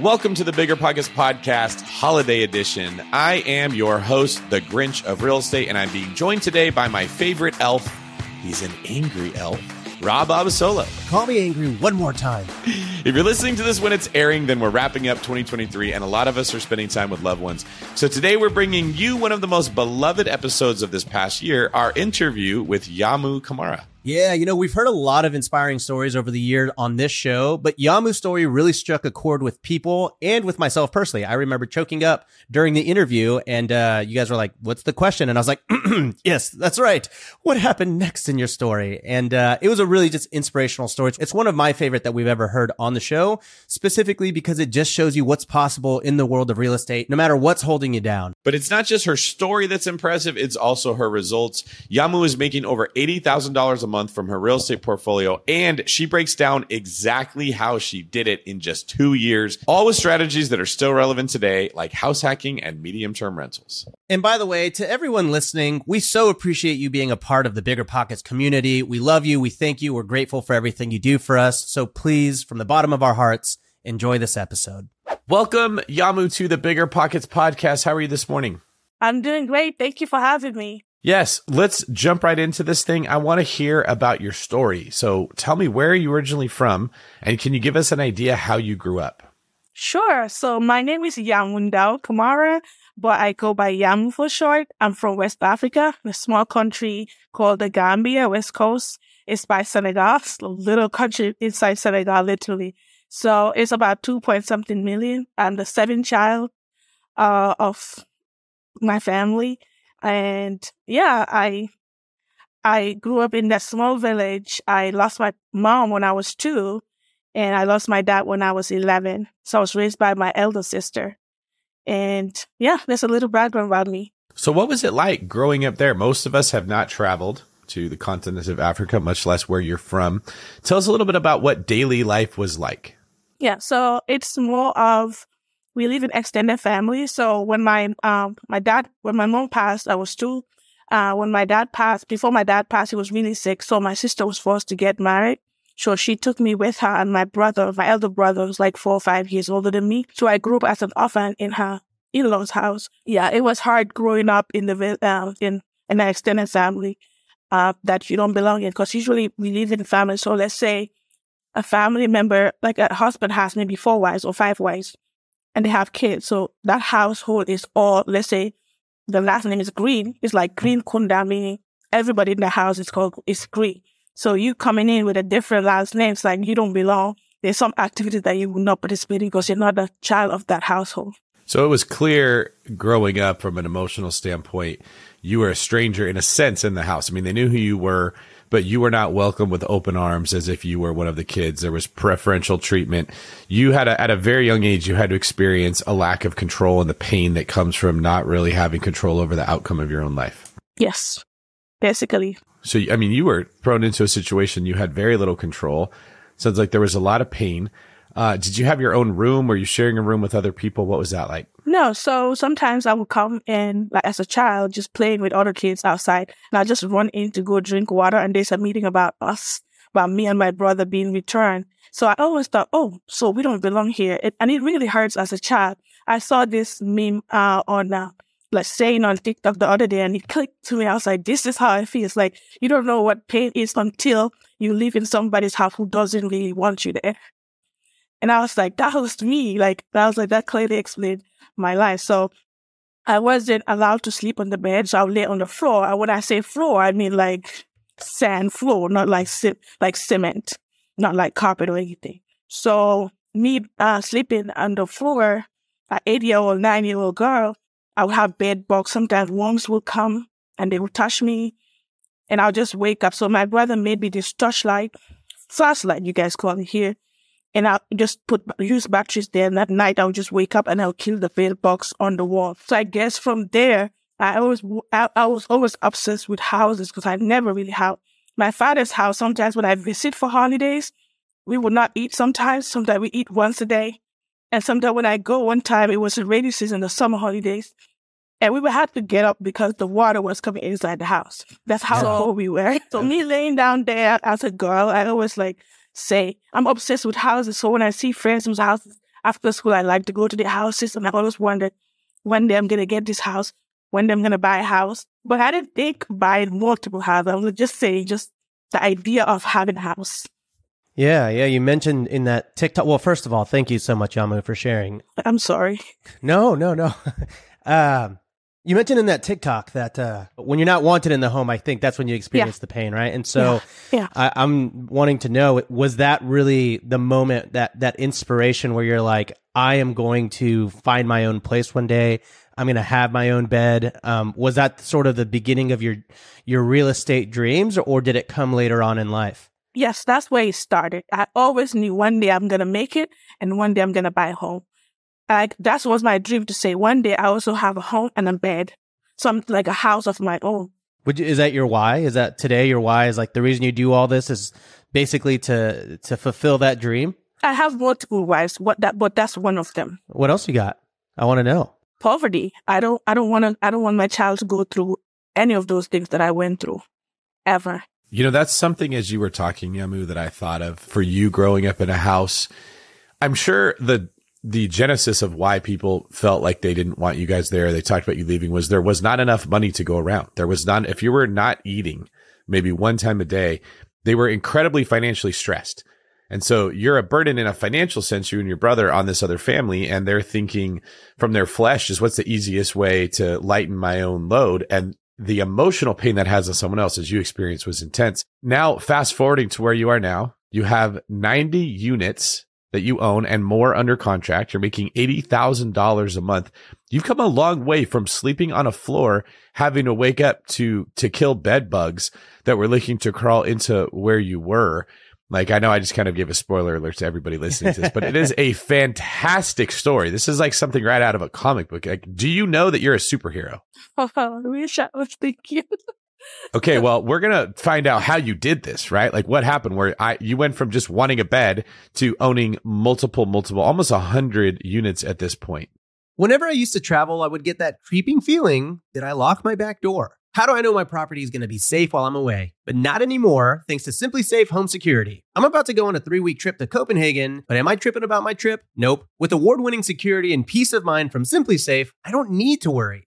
Welcome to the BiggerPockets Podcast Holiday Edition. I am your host, the Grinch of Real Estate, and I'm being joined today by my favorite elf. He's an angry elf, Rob Abasolo. Call me angry one more time. If you're listening to this when it's airing, then we're wrapping up 2023, and a lot of us are spending time with loved ones. So today we're bringing you one of the most beloved episodes of this past year our interview with Yamu Camara. Yeah, you know, we've heard a lot of inspiring stories over the year on this show, but Yamu's story really struck a chord with people and with myself personally. I remember choking up during the interview and uh, you guys were like, what's the question? And I was like, yes, that's right. What happened next in your story? And uh, it was a really just inspirational story. It's one of my favorite that we've ever heard on the show, specifically because it just shows you what's possible in the world of real estate, no matter what's holding you down. But it's not just her story that's impressive, it's also her results. Yamu is making over $80,000 a month from her real estate portfolio, and she breaks down exactly how she did it in just two years, all with strategies that are still relevant today, like house hacking and medium term rentals. And by the way, to everyone listening, we so appreciate you being a part of the BiggerPockets community. We love you. We thank you. We're grateful for everything you do for us. So please, from the bottom of our hearts, enjoy this episode. Welcome, Yamu, to the BiggerPockets podcast. How are you this morning? I'm doing great. Thank you for having me. Yes, let's jump right into this thing. I want to hear about your story. So tell me where are you originally from and can you give us an idea how you grew up? Sure. So my name is Yamundow Camara, but I go by Yam for short. I'm from West Africa, a small country called the Gambia, West Coast. It's by Senegal, a little country inside Senegal, literally. So it's about two point something million. I'm the seventh child uh, of my family. And yeah, I I grew up in that small village. I lost my mom when I was two, and I lost my dad when I was 11. So I was raised by my elder sister. And yeah, there's a little background about me. So, what was it like growing up there? Most of us have not traveled to the continent of Africa, much less where you're from. Tell us a little bit about what daily life was like. Yeah, so it's more of we live in extended family. So when my um my dad when my mom passed, I was two. Uh, when my dad passed, before my dad passed, he was really sick. So my sister was forced to get married. So she took me with her and my brother, my elder brother was like four or five years older than me. So I grew up as an orphan in her in-laws house. Yeah, it was hard growing up in the, uh, in, in an extended family, uh, that you don't belong in. Cause usually we live in families. So let's say a family member, like a husband has maybe four wives or five wives and they have kids. So that household is all, let's say the last name is Green. It's like Green Kunda, meaning everybody in the house is called, is Green. So you coming in with a different last name, it's like you don't belong. There's some activities that you will not participate in because you're not a child of that household. So it was clear growing up from an emotional standpoint, you were a stranger in a sense in the house. I mean, they knew who you were but you were not welcome with open arms as if you were one of the kids. There was preferential treatment. You had a, at a very young age, you had to experience a lack of control and the pain that comes from not really having control over the outcome of your own life. Yes, basically. So, I mean, you were thrown into a situation you had very little control. Sounds like there was a lot of pain. Uh, did you have your own room? Were you sharing a room with other people? What was that like? No. So sometimes I would come in, like as a child, just playing with other kids outside, and I just run in to go drink water, and there's a meeting about us, about me and my brother being returned. So I always thought, oh, so we don't belong here, it, and it really hurts as a child. I saw this meme uh, on uh, like saying on TikTok the other day and it clicked to me. I was like, this is how it feels. Like you don't know what pain is until you live in somebody's house who doesn't really want you there. And I was like, that was me. Like, that was like, that clearly explained my life. So I wasn't allowed to sleep on the bed. So I would lay on the floor. And when I say floor, I mean like sand floor, not like, like cement, not like carpet or anything. So me, uh, sleeping on the floor, an eight year old, nine year old girl, I would have bed bugs. Sometimes worms would come and they would touch me and I'll just wake up. So my brother made me this torchlight, flashlight, you guys call it here and I'll just put use batteries there. And at night, I'll just wake up and I'll kill the bed box on the wall. So I guess from there, I always I, I was always obsessed with houses because I never really had my father's house. Sometimes when I visit for holidays, we would not eat. Sometimes, sometimes we eat once a day, and sometimes when I go, one time it was the rainy season, the summer holidays. And we would have to get up because the water was coming inside the house. That's how so, we were. So me laying down there as a girl, I always like say I'm obsessed with houses. So when I see friends whose houses after school, I like to go to the houses and I always wondered one day I'm going to get this house, one day I'm going to buy a house. But I didn't think buying multiple houses. I was just saying just the idea of having a house. Yeah, yeah. You mentioned in that TikTok. Well, first of all, thank you so much, Yamu, for sharing. I'm sorry. No, no, no. um, you mentioned in that TikTok that uh, when you're not wanted in the home, I think that's when you experience Yeah. the pain, right? And so Yeah. Yeah. I, I'm wanting to know was that really the moment that that inspiration where you're like, I am going to find my own place one day. I'm going to have my own bed. Um, was that sort of the beginning of your your real estate dreams, or did it come later on in life? Yes, that's where it started. I always knew one day I'm gonna make it and one day I'm gonna buy a home. Like that was my dream to say one day I also have a home and a bed. Something like a house of my own. Would you, is that your why? Is that today your why? Is like the reason you do all this is basically to to fulfill that dream? I have multiple wives, what that but that's one of them. What else you got? I want to know. Poverty. I don't I don't wanna I don't want my child to go through any of those things that I went through. Ever. You know, that's something as you were talking, Yamu, that I thought of for you growing up in a house. I'm sure the the genesis of why people felt like they didn't want you guys there, they talked about you leaving, was there was not enough money to go around. There was not if you were not eating maybe one time a day, they were incredibly financially stressed. And so you're a burden in a financial sense, you and your brother on this other family, and they're thinking from their flesh is what's the easiest way to lighten my own load. And the emotional pain that has on someone else, as you experienced, was intense. Now, fast forwarding to where you are now, you have 90 units that you own and more under contract. You're making $80,000 a month. You've come a long way from sleeping on a floor, having to wake up to, to kill bed bugs that were looking to crawl into where you were. Like, I know I just kind of gave a spoiler alert to everybody listening to this, but it is a fantastic story. This is like something right out of a comic book. Like, do you know that you're a superhero? Oh, I wish I was thinking. Okay, well, we're gonna find out how you did this, right? Like what happened where I you went from just wanting a bed to owning multiple, multiple, almost a hundred units at this point. Whenever I used to travel, I would get that creeping feeling that I lock my back door. How do I know my property is going to be safe while I'm away? But not anymore, thanks to SimpliSafe Home Security. I'm about to go on a three week trip to Copenhagen, but am I tripping about my trip? Nope. With award winning security and peace of mind from SimpliSafe, I don't need to worry.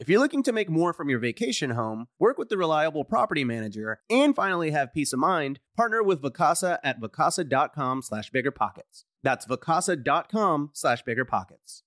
If you're looking to make more from your vacation home, work with the reliable property manager, and finally have peace of mind, partner with Vacasa at vacasa.com slash biggerpockets. That's vacasa.com slash biggerpockets.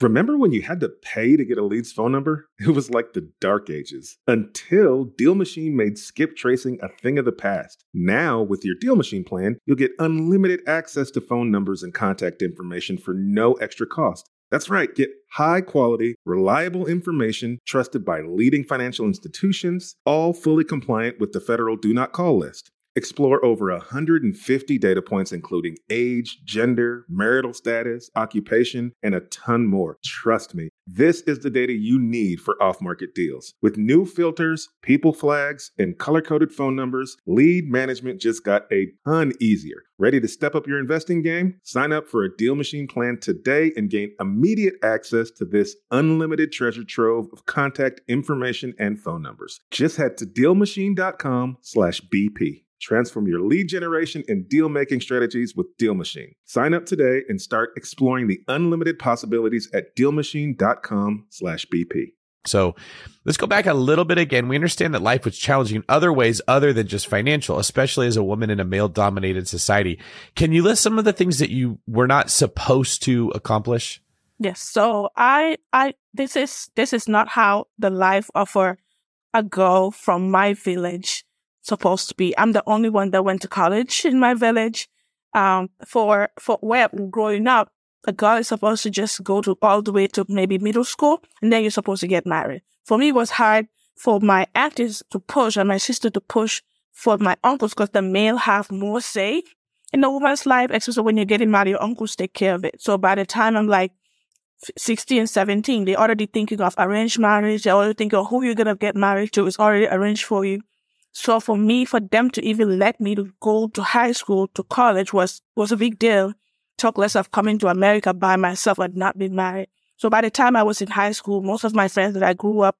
Remember when you had to pay to get a lead's phone number? It was like the dark ages until DealMachine made skip tracing a thing of the past. Now, with your DealMachine plan, you'll get unlimited access to phone numbers and contact information for no extra cost. That's right, get high quality, reliable information trusted by leading financial institutions, all fully compliant with the federal Do Not Call list. Explore over 150 data points, including age, gender, marital status, occupation, and a ton more. Trust me, this is the data you need for off market deals. With new filters, people flags, and color coded phone numbers, lead management just got a ton easier. Ready to step up your investing game? Sign up for a DealMachine plan today and gain immediate access to this unlimited treasure trove of contact information and phone numbers. Just head to DealMachine.com slash BP. Transform your lead generation and deal making strategies with DealMachine. Sign up today and start exploring the unlimited possibilities at DealMachine.com/bp. So let's go back a little bit again. We understand that life was challenging in other ways other than just financial, especially as a woman in a male dominated society. Can you list some of the things that you were not supposed to accomplish? Yes. So I, I, this is, this is not how the life of a, a girl from my village supposed to be. I'm the only one that went to college in my village. Um, for, for where growing up, a girl is supposed to just go to all the way to maybe middle school and then you're supposed to get married. For me, it was hard for my aunties to push and my sister to push for my uncles because the male have more say in a woman's life, especially when you're getting married, your uncles take care of it. So by the time I'm like 16 and 17, they're already thinking of arranged marriage. They're already thinking of who you're going to get married to is already arranged for you. So for me, for them to even let me to go to high school, to college was, was a big deal. Talk less of coming to America by myself and not being married. So by the time I was in high school, most of my friends that I grew up,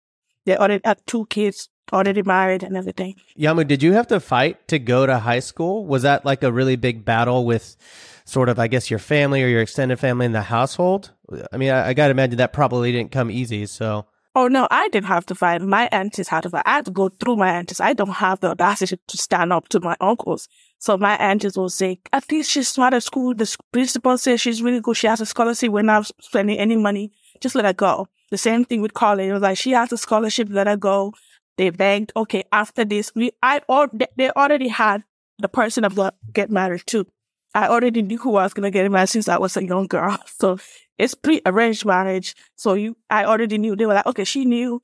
they already had two kids, already married and everything. Yamu, did you have to fight to go to high school? Was that like a really big battle with sort of, I guess, your family or your extended family in the household? I mean, I, I got to imagine that probably didn't come easy. So Oh no, I didn't have to fight. My aunties had to fight. I had to go through my aunties. I don't have the audacity to stand up to my uncles. So my aunties will say, at least she's smart at school. The principal says she's really good. She has a scholarship. We're not spending any money. Just let her go. The same thing with college. It was like, she has a scholarship. Let her go. They begged, okay, after this, we, I, or they already had the person I'm going to get married to. I already knew who I was going to get married since I was a young girl. So it's pre-arranged marriage. So you, I already knew. They were like, okay, she knew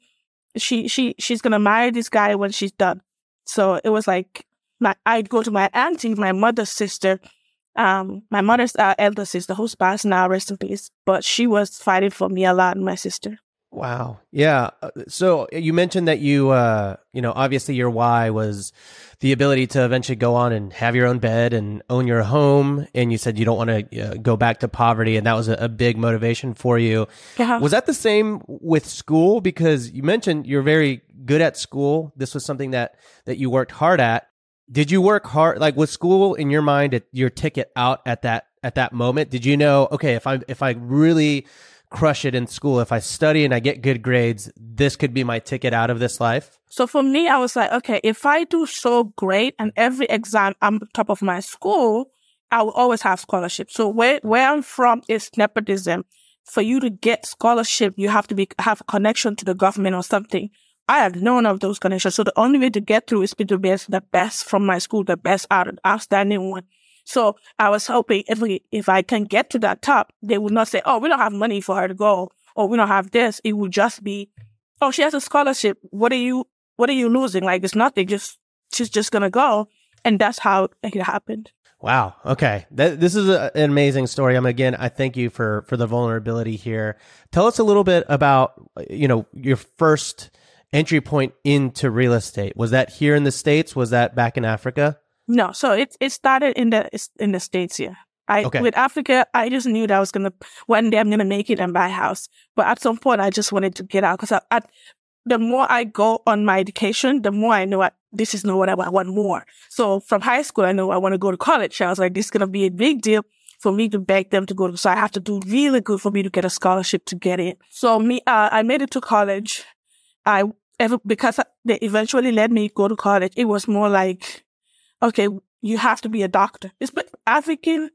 she, she, she's going to marry this guy when she's done. So it was like, my, I'd go to my auntie, my mother's sister, um, my mother's uh, elder sister, who's passed now, rest in peace. But she was fighting for me a lot, my sister. Wow. Yeah. Uh, so you mentioned that you, uh, you know, obviously your why was the ability to eventually go on and have your own bed and own your home. And you said you don't want to uh, go back to poverty. And that was a, a big motivation for you. Yeah. Was that the same with school? Because you mentioned you're very good at school. This was something that, that you worked hard at. Did you work hard? Like was school in your mind your ticket out at that, at that moment? Did you know, okay, if I, if I really, crush it in school. If I study and I get good grades, this could be my ticket out of this life? So for me, I was like, okay, if I do so great and every exam I'm top of my school, I will always have scholarship. So where, where I'm from is nepotism. For you to get scholarship, you have to be, have a connection to the government or something. I had none of those connections. So the only way to get through is to be the best from my school, the best out, outstanding one. So I was hoping if we, if I can get to that top, they would not say, "Oh, we don't have money for her to go," or "We don't have this." It would just be, "Oh, she has a scholarship. What are you? What are you losing? Like it's nothing. Just she's just gonna go." And that's how it happened. Wow. Okay. This is a, an amazing story. I'm again, I thank you for, for the vulnerability here. Tell us a little bit about, you know, your first entry point into real estate. Was that here in the States? Was that back in Africa? No, so it it started in the in the states here. I okay. with Africa, I just knew that I was gonna one day I'm gonna make it and buy a house. But at some point, I just wanted to get out because I, I, the more I go on my education, the more I know I, this is not what I want. I want more. So from high school, I know I want to go to college. I was like, this is gonna be a big deal for me to beg them to go to. So I have to do really good for me to get a scholarship to get in. So me, uh, I made it to college. I ever because they eventually let me go to college. It was more like okay, you have to be a doctor. It's but African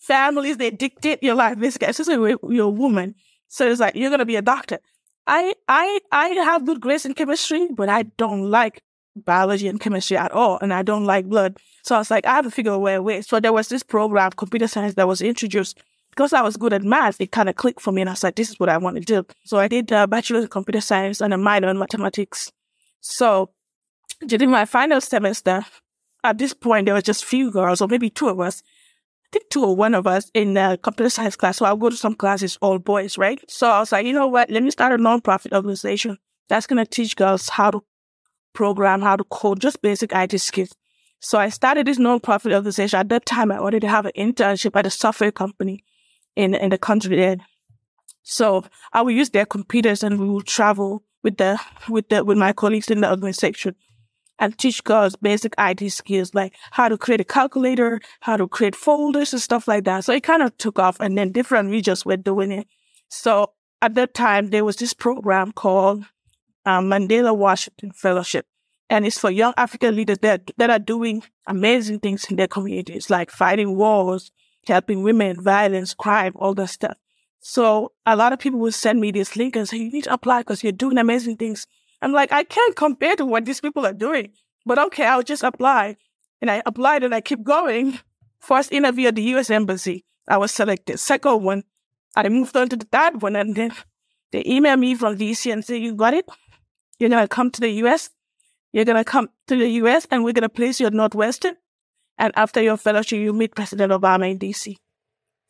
families, they dictate your life. This guy, especially you're a woman. So it's like, you're going to be a doctor. I, I, I have good grades in chemistry, but I don't like biology and chemistry at all. And I don't like blood. So I was like, I have to figure a way away. So there was this program, computer science, that was introduced. Because I was good at math, it kind of clicked for me. And I was like, this is what I want to do. So I did a bachelor's in computer science and a minor in mathematics. So during my final semester, at this point, there was just few girls or maybe two of us. I think two or one of us in the computer science class. So I'll go to some classes, all boys, right? So I was like, you know what? Let me start a nonprofit organization that's going to teach girls how to program, how to code, just basic IT skills. So I started this nonprofit organization. At that time, I already have an internship at a software company in, in the country there. So I would use their computers and we would travel with the, with the, with my colleagues in the organization and teach girls basic IT skills like how to create a calculator, how to create folders and stuff like that. So it kind of took off and then different regions were doing it. So at that time, there was this program called um, Mandela Washington Fellowship. And it's for young African leaders that, that are doing amazing things in their communities, like fighting wars, helping women, violence, crime, all that stuff. So a lot of people will send me this link and say, you need to apply because you're doing amazing things. I'm like, I can't compare to what these people are doing, but okay, I'll just apply. And I applied and I keep going. First interview at the U.S. Embassy, I was selected. Second one, I moved on to the third one and then they email me from DC and say, you got it? You're going to come to the U.S. You're going to come to the U.S. and we're going to place you at Northwestern. And after your fellowship, you meet President Obama in DC.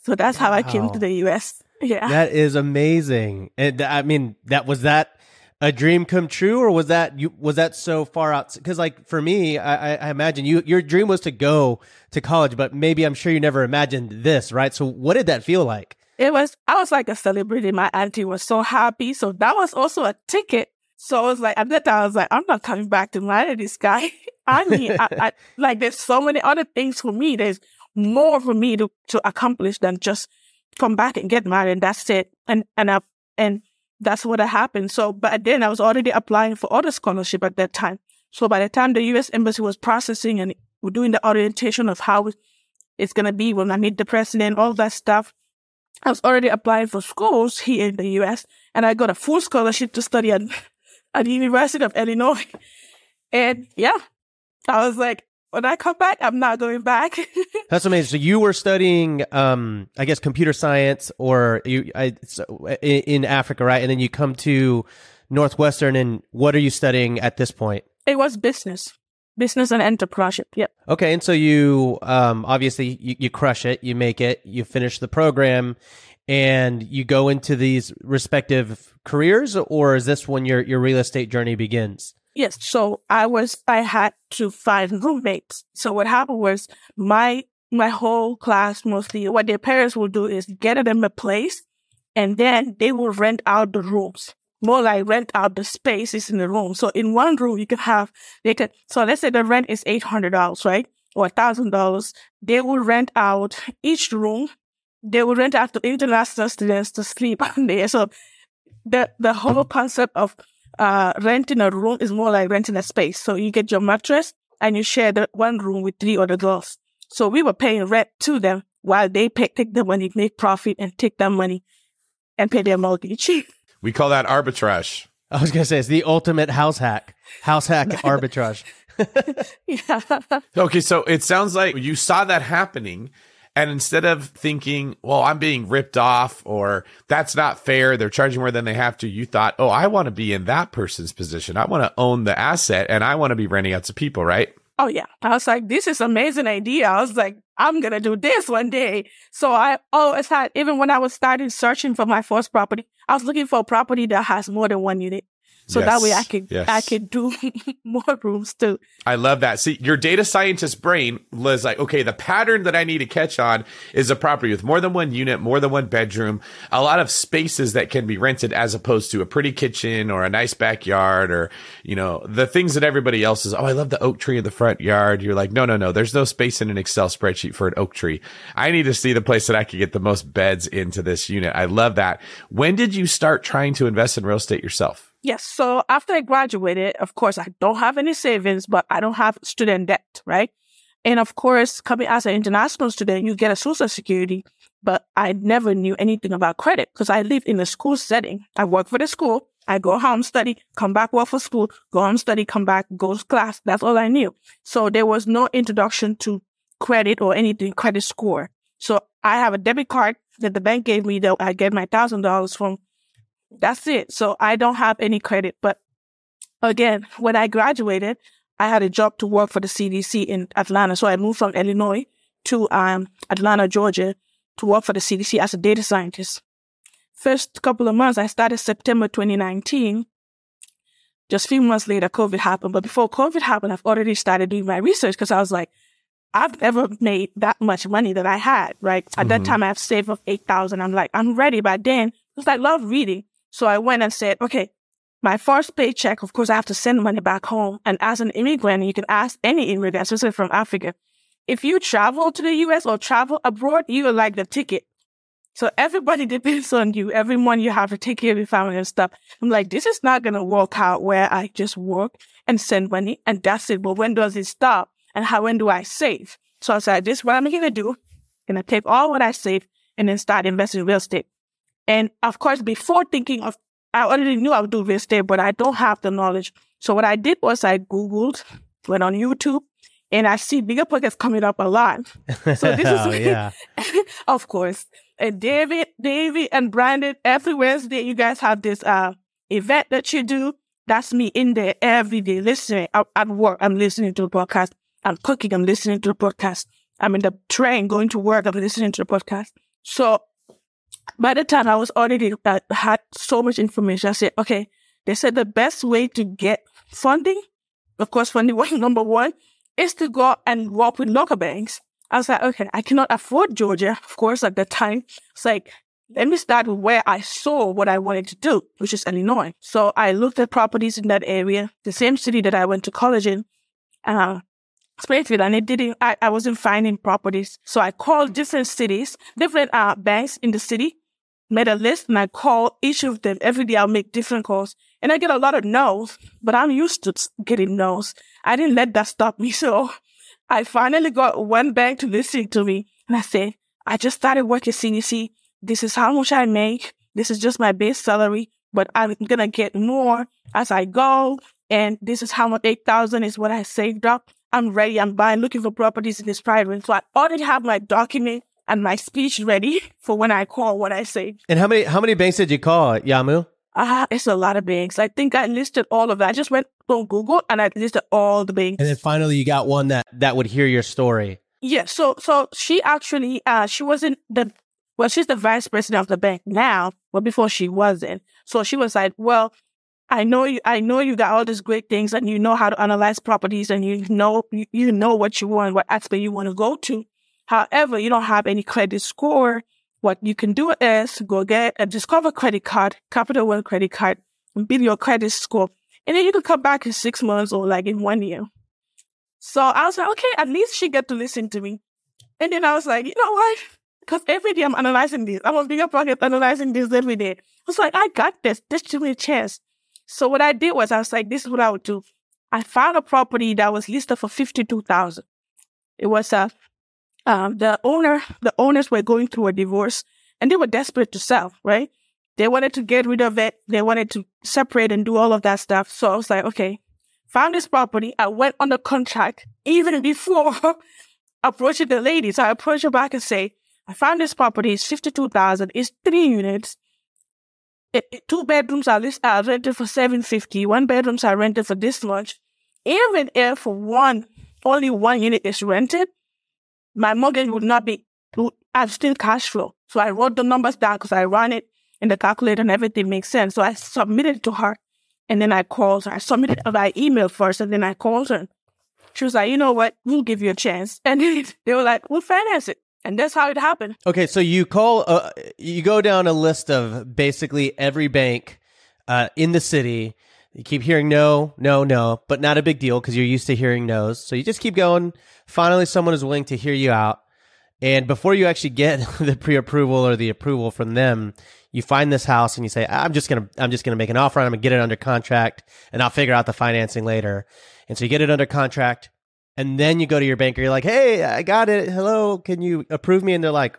So that's wow. how I came to the U.S. Yeah. That is amazing. And I mean, that was that a dream come true or was that you was that so far out? Because like for me I, I imagine you your dream was to go to college but maybe i'm sure you never imagined this right? So what did that feel like? It was i was like a celebrity. My auntie was so happy. So that was also a ticket. So I was like at that time i was like i'm not coming back to marry this guy. I mean I, I, like there's so many other things for me. There's more for me to, to accomplish than just come back and get married and that's it. And and i and that's what happened. So, but then I was already applying for other scholarship at that time. So by the time the U.S. Embassy was processing and we're doing the orientation of how it's going to be when I meet the president, all that stuff, I was already applying for schools here in the U.S. and I got a full scholarship to study at, at the University of Illinois. And yeah, I was like, when I come back, I'm not going back. That's amazing. So you were studying, um, I guess, computer science, or you I, so in, in Africa, right? And then you come to Northwestern, and what are you studying at this point? It was business, business and entrepreneurship. Yep. Okay, and so you, um, obviously you, you crush it, you make it, you finish the program, and you go into these respective careers, or is this when your your real estate journey begins? Yes. So I was, I had to find roommates. So what happened was my, my whole class mostly, what their parents will do is get them a place and then they will rent out the rooms. More like rent out the spaces in the room. So in one room, you can have, they could, so let's say the rent is $800, right? Or $1,000. They will rent out each room. They will rent out to international students to sleep on there. So the, the whole concept of uh, renting a room is more like renting a space. So you get your mattress and you share the one room with three other girls. So we were paying rent to them while they pay, take the money, make profit and take that money and pay their mortgage. Cheap. We call that arbitrage. I was going to say it's the ultimate house hack, house hack arbitrage. yeah. Okay. So it sounds like you saw that happening and instead of thinking, well, I'm being ripped off or that's not fair, they're charging more than they have to, you thought, oh, I want to be in that person's position. I want to own the asset and I want to be renting out to people, right? Oh, yeah. I was like, this is amazing idea. I was like, I'm going to do this one day. So I oh, always had, even when I was starting searching for my first property, I was looking for a property that has more than one unit. So yes. that way I could yes. I could do more rooms too. I love that. See, your data scientist brain was like, okay, the pattern that I need to catch on is a property with more than one unit, more than one bedroom, a lot of spaces that can be rented as opposed to a pretty kitchen or a nice backyard or, you know, the things that everybody else is, oh, I love the oak tree in the front yard. You're like, no, no, no, there's no space in an Excel spreadsheet for an oak tree. I need to see the place that I could get the most beds into this unit. I love that. When did you start trying to invest in real estate yourself? Yes. So after I graduated, of course, I don't have any savings, but I don't have student debt, right? And of course, coming as an international student, you get a social security, but I never knew anything about credit because I lived in a school setting. I work for the school. I go home, study, come back, work for school, go home, study, come back, go to class. That's all I knew. So there was no introduction to credit or anything, credit score. So I have a debit card that the bank gave me that I get my thousand dollars from that's it. So I don't have any credit. But again, when I graduated, I had a job to work for the CDC in Atlanta. So I moved from Illinois to um, Atlanta, Georgia to work for the CDC as a data scientist. First couple of months, I started September 2019. Just a few months later, COVID happened. But before COVID happened, I've already started doing my research because I was like, I've never made that much money that I had, right? At Mm-hmm. that time, I have saved up 8,000. I'm like, I'm ready. By then, because I love reading. So I went and said, okay, my first paycheck, of course, I have to send money back home. And as an immigrant, you can ask any immigrant, especially from Africa, if you travel to the US or travel abroad, you are like the ticket. So everybody depends on you. Every month you have to take care of your family and stuff. I'm like, this is not going to work out where I just work and send money and that's it. But when does it stop? And how, when do I save? So I like, this is what I'm going to do. I'm going to take all what I save and then start investing in real estate. And of course, before thinking of, I already knew I would do real estate, but I don't have the knowledge. So what I did was I Googled, went on YouTube, and I see bigger pockets coming up a lot. So this is oh, yeah. of course. And David, David and Brandon, every Wednesday, you guys have this uh event that you do. That's me in there every day listening. At, at work, I'm listening to the podcast. I'm cooking, I'm listening to the podcast. I'm in the train going to work, I'm listening to the podcast. So by the time I was already uh, had so much information, I said, okay, they said the best way to get funding, of course, funding was number one, is to go and work with local banks. I was like, okay, I cannot afford Georgia, of course, at that time. It's like, let me start with where I saw what I wanted to do, which is Illinois. So I looked at properties in that area, the same city that I went to college in, uh, Springfield, and it didn't, I, I wasn't finding properties. So I called different cities, different, uh, banks in the city, made a list and I called each of them every day. I'll make different calls and I get a lot of no's, but I'm used to getting no's. I didn't let that stop me. So I finally got one bank to listen to me and I said, I just started working CDC. This is how much I make. This is just my base salary, but I'm going to get more as I go. And this is how much 8,000 is what I saved up. I'm ready. I'm buying, looking for properties in this private. So I already have my document and my speech ready for when I call what I say. And how many how many banks did you call, Yamu? Ah, it's a lot of banks. I think I listed all of that. I just went on Google and I listed all the banks. And then finally you got one that that would hear your story. Yeah, so so she actually uh she wasn't the well, she's the vice president of the bank now, but before she wasn't. So she was like, Well, I know you I know you got all these great things and you know how to analyze properties and you know you, you know what you want, what aspect you want to go to. However, you don't have any credit score. What you can do is go get a Discover credit card, Capital One credit card, and build your credit score. And then you can come back in six months or like in one year. So I was like, okay, at least she get to listen to me. And then I was like, you know what? Because every day I'm analyzing this. I'm on bigger pocket analyzing this every day. I was like, I got this. This give me a chance. So what I did was I was like, this is what I would do. I found a property that was listed for fifty-two thousand. It was a um, the owner, the owners were going through a divorce and they were desperate to sell, right? They wanted to get rid of it. They wanted to separate and do all of that stuff. So I was like, okay, found this property. I went on the contract even before approaching the lady. So I approached her back and say, I found this property. It's 52,000. It's three units. It, it- two bedrooms are, list, are rented for 750. One bedrooms are rented for this much. Even if for one, only one unit is rented, my mortgage would not be, I have still cash flow. So I wrote the numbers down because I ran it in the calculator and everything makes sense. So I submitted it to her and then I called her. I submitted it by email first and then I called her. She was like, you know what? We'll give you a chance. And they were like, we'll finance it. And that's how it happened. Okay, so you call, uh, you go down a list of basically every bank uh, in the city. You keep hearing no, no, no, but not a big deal because you're used to hearing no's. So you just keep going. Finally, someone is willing to hear you out. And before you actually get the pre-approval or the approval from them, you find this house and you say, "I'm just gonna, I'm just gonna make an offer. I'm gonna get it under contract, and I'll figure out the financing later." And so you get it under contract, and then you go to your banker. You're like, "Hey, I got it. Hello, can you approve me?" And they're like,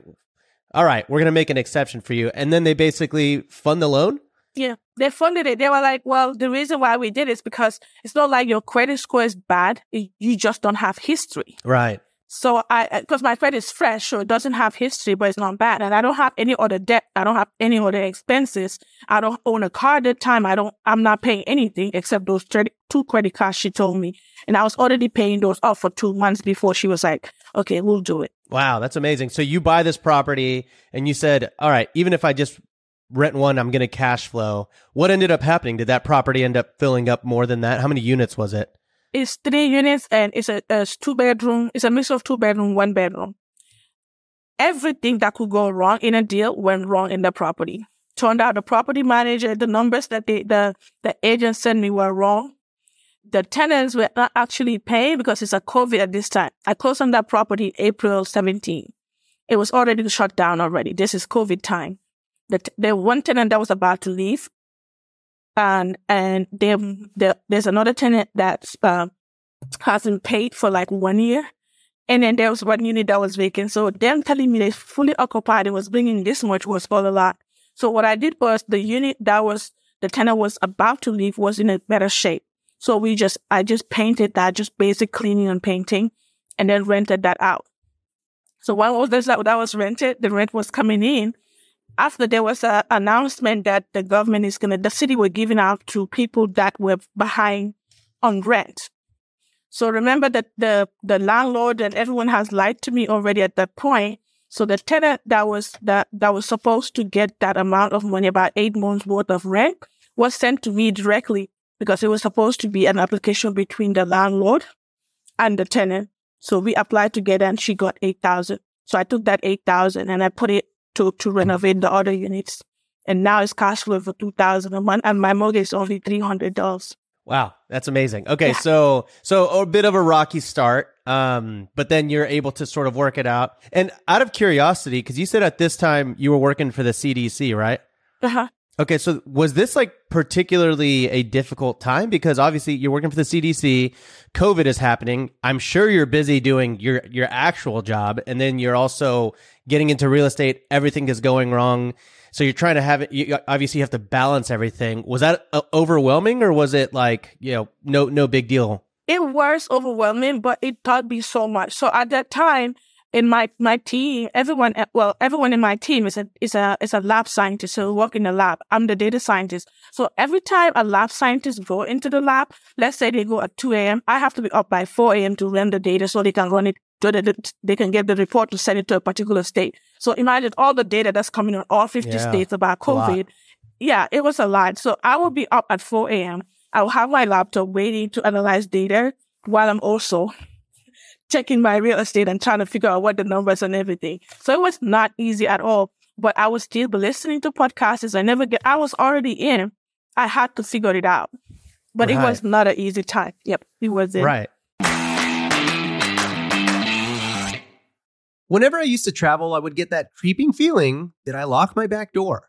"All right, we're gonna make an exception for you." And then they basically fund the loan. Yeah, they funded it. They were like, well, the reason why we did it is because it's not like your credit score is bad. You you just don't have history. Right. So I, because my credit is fresh, so it doesn't have history, but it's not bad. And I don't have any other debt. I don't have any other expenses. I don't own a car at the time. I don't, I'm not paying anything except those two credit cards she told me. And I was already paying those off for two months before she was like, okay, we'll do it. Wow. That's amazing. So you buy this property and you said, all right, even if I just rent one, I'm going to cash flow. What ended up happening? Did that property end up filling up more than that? How many units was it? It's three units and it's a, a two bedroom. It's a mix of two bedroom, one bedroom. Everything that could go wrong in a deal went wrong in the property. Turned out the property manager, the numbers that they, the, the agent sent me were wrong. The tenants were not actually paying because it's a COVID at this time. I closed on that property April 17. It was already shut down already. This is COVID time. The, the one tenant that was about to leave and and then the, there's another tenant that uh, hasn't paid for like one year, and then there was one unit that was vacant. So them telling me they fully occupied and was bringing this much was all a lot. So what I did was the unit that was the tenant was about to leave was in a better shape. So we just I just painted that, just basic cleaning and painting, and then rented that out. So while was that that was rented, the rent was coming in after there was an announcement that the government is going to, the city were giving out to people that were behind on rent. So remember that the, the landlord and everyone has lied to me already at that point. So the tenant that was, that, that was supposed to get that amount of money, about eight months worth of rent, was sent to me directly because it was supposed to be an application between the landlord and the tenant. So we applied together and she got 8,000. So I took that 8,000 and I put it to, to renovate the other units. And now it's cash flow for 2000 a month and my mortgage is only $300. Wow, that's amazing. Okay, yeah. so so a bit of a rocky start, um, but then you're able to sort of work it out. And out of curiosity, because you said at this time you were working for the CDC, right? Uh huh. Okay, so was this like particularly a difficult time because obviously you're working for the CDC, COVID is happening. I'm sure you're busy doing your your actual job and then you're also getting into real estate, everything is going wrong. So you're trying to have it you obviously you have to balance everything. Was that uh, overwhelming or was it like, you know, no no big deal? It was overwhelming, but it taught me so much. So at that time, in my my team, everyone eh, well, everyone in my team is a is a is a lab scientist, so work in the lab. I'm the data scientist. So every time a lab scientist go into the lab, let's say they go at 2 a.m., I have to be up by 4 a.m. to run the data so they can run it so that they can get the report to send it to a particular state. So imagine all the data that's coming on all 50 yeah, states about COVID. Yeah, it was a lot. So I will be up at 4 a.m. I will have my laptop waiting to analyze data while I'm also checking my real estate and trying to figure out what the numbers and everything. So it was not easy at all, but I was still listening to podcasts. I never get, I was already in. I had to figure it out, but right. it was not an easy time. Yep. It was it. Right. Whenever I used to travel, I would get that creeping feeling that I locked my back door.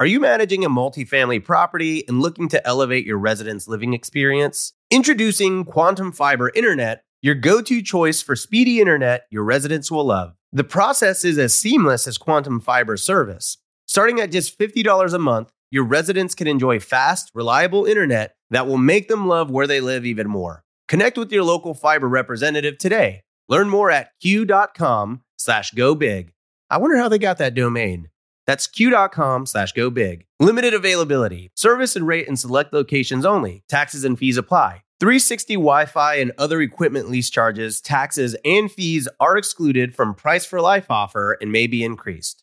Are you managing a multifamily property and looking to elevate your residents' living experience? Introducing Quantum Fiber Internet, your go to choice for speedy internet your residents will love. The process is as seamless as Quantum Fiber service. Starting at just $50 a month, your residents can enjoy fast, reliable internet that will make them love where they live even more. Connect with your local fiber representative today. Learn more at q.com slash go big. I wonder how they got that domain. That's q.com slash go big. Limited availability. Service and rate in select locations only. Taxes and fees apply. 360 Wi Fi and other equipment lease charges, taxes, and fees are excluded from price for life offer and may be increased.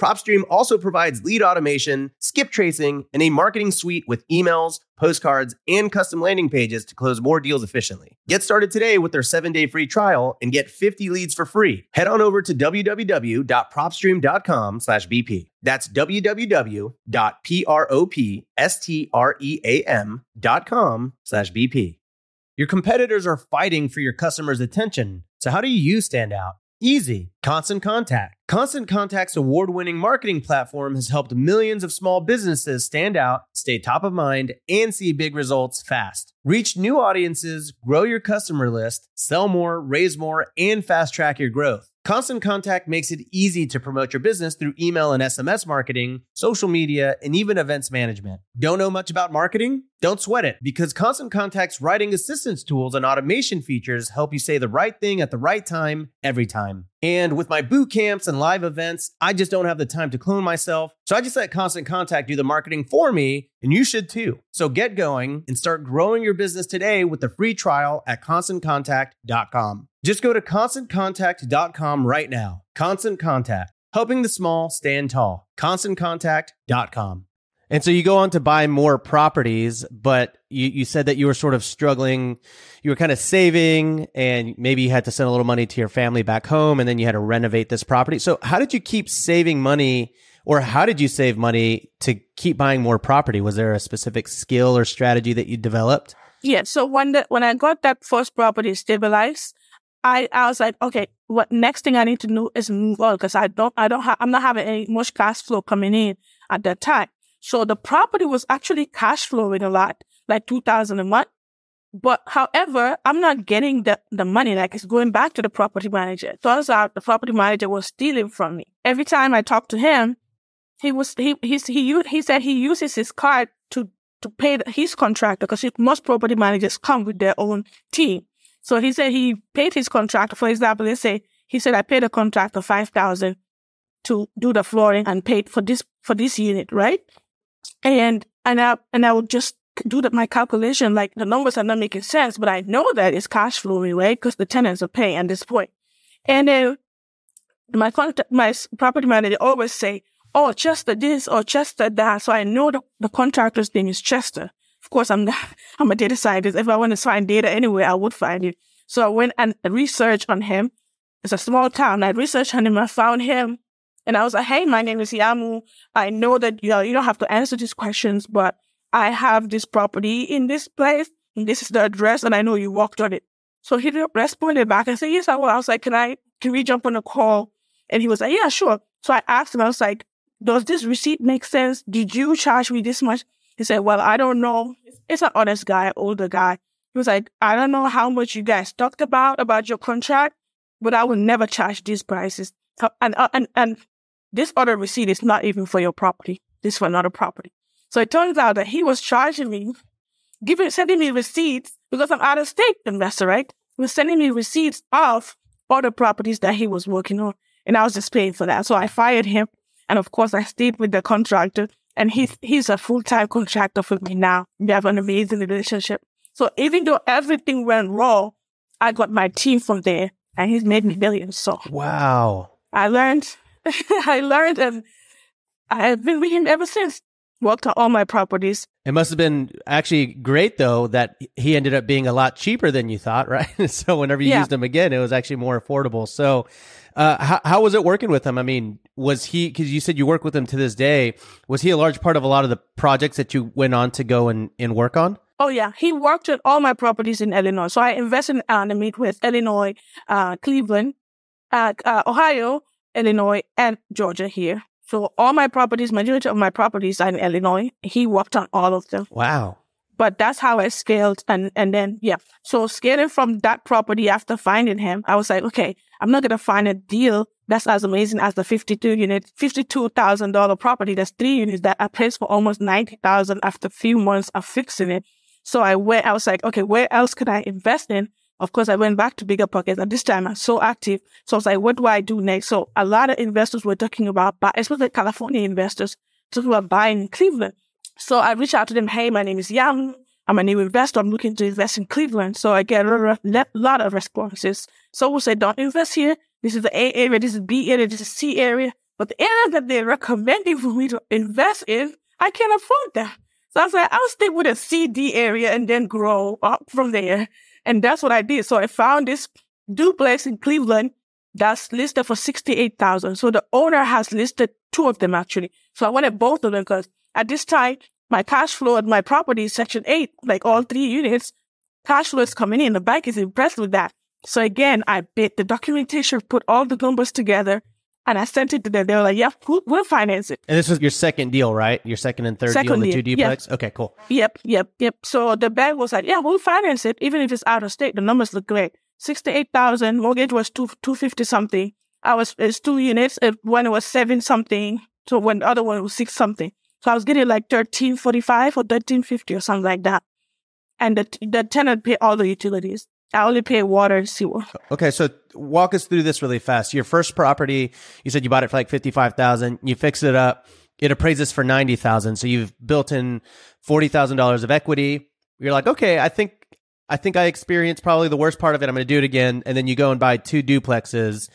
PropStream also provides lead automation, skip tracing, and a marketing suite with emails, postcards, and custom landing pages to close more deals efficiently. Get started today with their seven day free trial and get 50 leads for free. Head on over to www.propstream.com slash BP. That's www.propstream.com slash BP. Your competitors are fighting for your customers' attention. So how do you stand out? Easy. Constant Contact. Constant Contact's award winning marketing platform has helped millions of small businesses stand out, stay top of mind, and see big results fast. Reach new audiences, grow your customer list, sell more, raise more, and fast track your growth. Constant Contact makes it easy to promote your business through email and SMS marketing, social media, and even events management. Don't know much about marketing? Don't sweat it because Constant Contact's writing assistance tools and automation features help you say the right thing at the right time every time. And with my boot camps and live events, I just don't have the time to clone myself. So I just let Constant Contact do the marketing for me, and you should too. So get going and start growing your business today with the free trial at constantcontact.com. Just go to constantcontact.com right now. Constant Contact, helping the small stand tall. ConstantContact.com. And so you go on to buy more properties, but you, you said that you were sort of struggling. You were kind of saving and maybe you had to send a little money to your family back home and then you had to renovate this property. So how did you keep saving money or how did you save money to keep buying more property? Was there a specific skill or strategy that you developed? Yeah. So when the, when I got that first property stabilized, I, I was like, okay, what next thing I need to do is move on because I don't, I don't have, I'm not having any much cash flow coming in at that time. So the property was actually cash flowing a lot, like 2000 a month. But however, I'm not getting the, the money, like it's going back to the property manager. Turns out the property manager was stealing from me. Every time I talked to him, he was, he, he, he, he said he uses his card to, to pay his contractor because most property managers come with their own team. So he said he paid his contractor, for example, let's say he said I paid a contractor 5000 to do the flooring and paid for this, for this unit, right? And, and I, and I would just do the, my calculation, like the numbers are not making sense, but I know that it's cash flowing, right? Because the tenants are paying at this point. And my contract, my property manager always say, oh, Chester this or Chester that. So I know the, the contractor's name is Chester. Of course, I'm, I'm a data scientist. If I want to find data anywhere, I would find it. So I went and researched on him. It's a small town. I researched on him. I found him and I was like, Hey, my name is Yamu. I know that you, know, you don't have to answer these questions, but I have this property in this place. This is the address. And I know you walked on it. So he responded back and said, yes, I will. I was like, can I, can we jump on a call? And he was like, yeah, sure. So I asked him, I was like, does this receipt make sense? Did you charge me this much? He said, well, I don't know. It's an honest guy, older guy. He was like, I don't know how much you guys talked about, about your contract, but I will never charge these prices. And, uh, and, and this other receipt is not even for your property. This is for another property. So it turns out that he was charging me, giving, sending me receipts because I'm out of state investor, right? He was sending me receipts of other properties that he was working on. And I was just paying for that. So I fired him. And of course, I stayed with the contractor and he's, he's a full-time contractor for me now. We have an amazing relationship. So even though everything went wrong, I got my team from there and he's made me millions. So wow. I learned I learned and I have been with him ever since. Worked on all my properties. It must have been actually great though that he ended up being a lot cheaper than you thought, right? so whenever you Yeah. used him again, it was actually more affordable. So, uh, how, how was it working with him? I mean, was he, cause you said you work with him to this day. Was he a large part of a lot of the projects that you went on to go and, and work on? Oh yeah, he worked on all my properties in Illinois. So I invested in uh, Midwest, Illinois, uh, Cleveland, uh, uh, Ohio, Illinois, and Georgia here. So all my properties, majority of my properties are in Illinois. He worked on all of them. Wow. But that's how I scaled. And, and then, yeah. So scaling from that property after finding him, I was like, okay, I'm not going to find a deal that's as amazing as the 52 unit, $52,000 property. That's three units that I placed for almost 90,000 after a few months of fixing it. So I went, I was like, okay, where else could I invest in? Of course, I went back to BiggerPockets and this time I'm so active. So I was like, what do I do next? So a lot of investors were talking about, but especially California investors, talking about buying in Cleveland. So I reached out to them. Hey, my name is Yam. I'm a new investor. I'm looking to invest in Cleveland. So I get a lot of- lot of responses. Some will say, don't invest here. This is the A area. This is B area. This is C area. But the area that they're recommending for me to invest in, I can't afford that. So I was like, I'll stay with a C, D area and then grow up from there. And that's what I did. So I found this duplex in Cleveland that's listed for 68,000. So the owner has listed two of them actually. So I wanted both of them because at this time, my cash flow at my property section eight, like all three units. Cash flow is coming in. The bank is impressed with that. So again, I bid the documentation, put all the numbers together and I sent it to them. They were like, yeah, we'll, we'll finance it. And this was your second deal, right? Your second and third deal, Second the two deal, duplex? Okay, cool. Yep, yep, yep. So the bank was like, yeah, we'll finance it, even if it's out of state. The numbers look great. Sixty-eight thousand. Mortgage was two two fifty something. I was it's two units. It, one was seven something. So when the other one was six something. So I was getting like thirteen forty-five or thirteen fifty or something like that. And the the tenant pay all the utilities. I only pay water and sewer. Okay, so walk us through this really fast. Your first property, you said you bought it for like fifty five thousand. You fix it up. It appraises for ninety thousand. So you've built in forty thousand dollars of equity. You're like, okay, I think I think I experienced probably the worst part of it. I'm going to do it again, and then you go and buy two duplexes,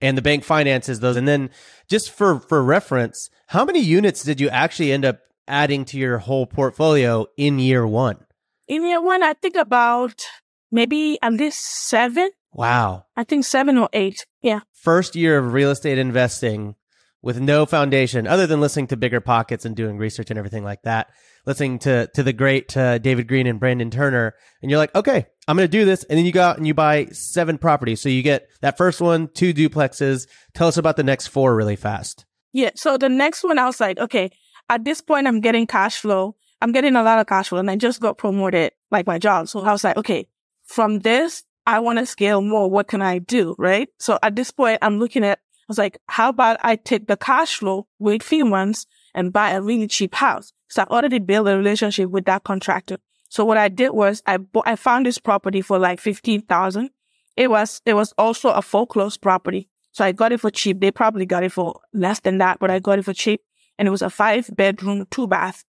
and the bank finances those. And then just for for reference, how many units did you actually end up adding to your whole portfolio in year one? In year one, I think about maybe at least seven. Wow. I think seven or eight. Yeah. first year of real estate investing with no foundation other than listening to BiggerPockets and doing research and everything like that listening to to the great uh, David Greene and Brandon Turner and you're like okay i'm gonna do this and then you go out and you buy seven properties so you get that first one two duplexes tell us about the next four really fast Yeah. So the next one, I was like, okay, at this point, I'm getting cash flow. I'm getting a lot of cash flow and I just got promoted like my job. So I was like, okay, from this, I want to scale more. What can I do? Right. So at this point, I'm looking at, I was like, how about I take the cash flow, wait a few months and buy a really cheap house? So I've already built a relationship with that contractor. So what I did was I bought, I found this property for like 15,000. It was, it was also a foreclosed property. So I got it for cheap. They probably got it for less than that, but I got it for cheap. And it was a five bedroom, two bath.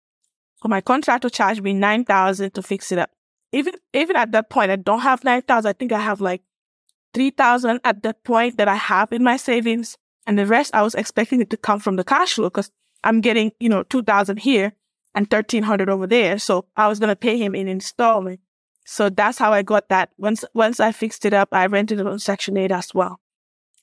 So my contractor charged me 9,000 to fix it up. Even, even at that point, I don't have 9,000. I think I have like 3,000 at that point that I have in my savings. And the rest I was expecting it to come from the cash flow because I'm getting, you know, 2,000 here and 1,300 over there. So I was to pay him in installment. So that's how I got that. Once, once I fixed it up, I rented it on Section 8 as well.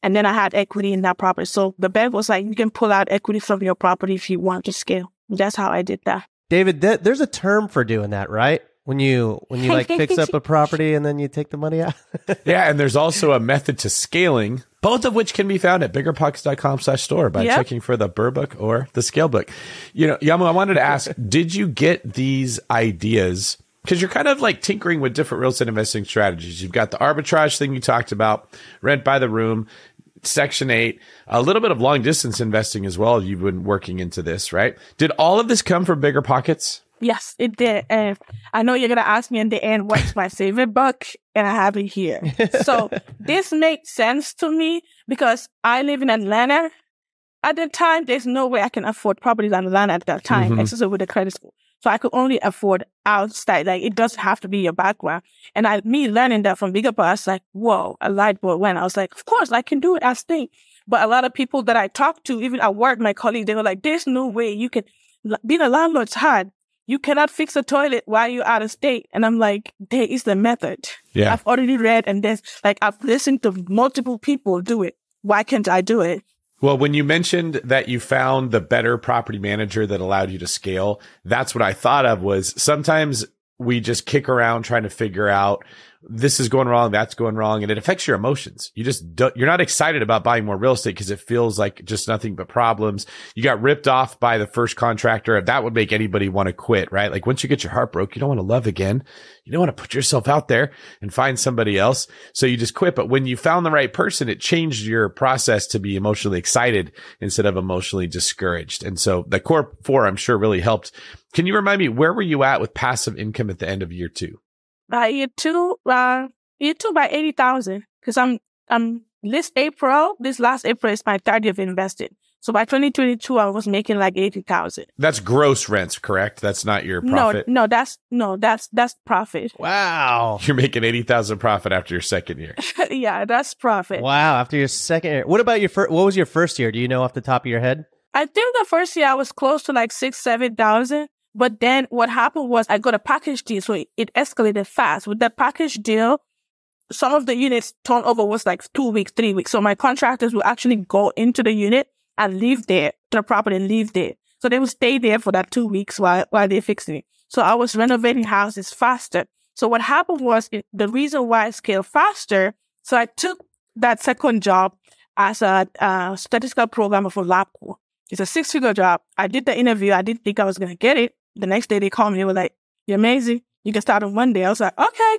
And then I had equity in that property. So the bank was like, you can pull out equity from your property if you want to scale. That's how I did that. david th- there's a term for doing that right when you when you like fix up a property and then you take the money out Yeah, and there's also a method to scaling, both of which can be found at biggerpockets.com slash store by Yep. checking for the BRRRR book or the scale book. You know, Yamu, I wanted to ask, did you get these ideas? Because you're kind of like tinkering with different real estate investing strategies. You've got the arbitrage thing you talked about, rent by the room, section eight, a little bit of long distance investing as well. You've been working into this, right? Did all of this come from BiggerPockets? Yes, it did. And I know you're going to ask me in the end, what's my favorite book? And I have it here. so this makes sense to me because I live in Atlanta. At the time, there's no way I can afford properties in Atlanta at that time, Mhm. especially with the credit score. So I could only afford outside. Like it doesn't have to be your background. And I, me learning that from Bigger Boss, I was like, whoa, a light bulb went. I was like, of course I can do it. I think. But a lot of people that I talked to, even at work, my colleagues, they were like, there's no way you can Being a landlord's hard. You cannot fix a toilet while you're out of state. And I'm like, there is the method. Yeah. I've already read and there's like, I've listened to multiple people do it. Why can't I do it? Well, when you mentioned that you found the better property manager that allowed you to scale, that's what I thought of was sometimes we just kick around trying to figure out this is going wrong, that's going wrong, and it affects your emotions. You just don't, you're not excited about buying more real estate because it feels like just nothing but problems. You got ripped off by the first contractor. That would make anybody want to quit, right? Like once you get your heart broke, you don't want to love again. You don't want to put yourself out there and find somebody else. So you just quit. But when you found the right person, it changed your process to be emotionally excited instead of emotionally discouraged. And so the core four, I'm sure really helped. Can you remind me, where were you at with passive income at the end of year two? By year two, uh, year two by 80,000. Cause I'm, I'm this April, this last April is my third year of investing. So by 2022, I was making like 80,000. That's gross rents, correct? That's not your profit. No, no, that's, no, that's, that's profit. Wow. You're making 80,000 profit after your second year. yeah, that's profit. Wow. After your second year. What about your first? What was your first year? Do you know off the top of your head? I think the first year I was close to like six, seven thousand. But then what happened was I got a package deal, so it, it escalated fast. With that package deal, some of the units turnover was like two weeks, three weeks. So my contractors will actually go into the unit and live there, the property and live there. So they would stay there for that two weeks while while they're fixing it. So I was renovating houses faster. So what happened was it, the reason why I scaled faster. So I took that second job as a uh, statistical programmer for LabCorp. It's a six figure job. I did the interview. I didn't think I was going to get it. The next day they called me. They were like, you're amazing. You can start on Monday. I was like, okay.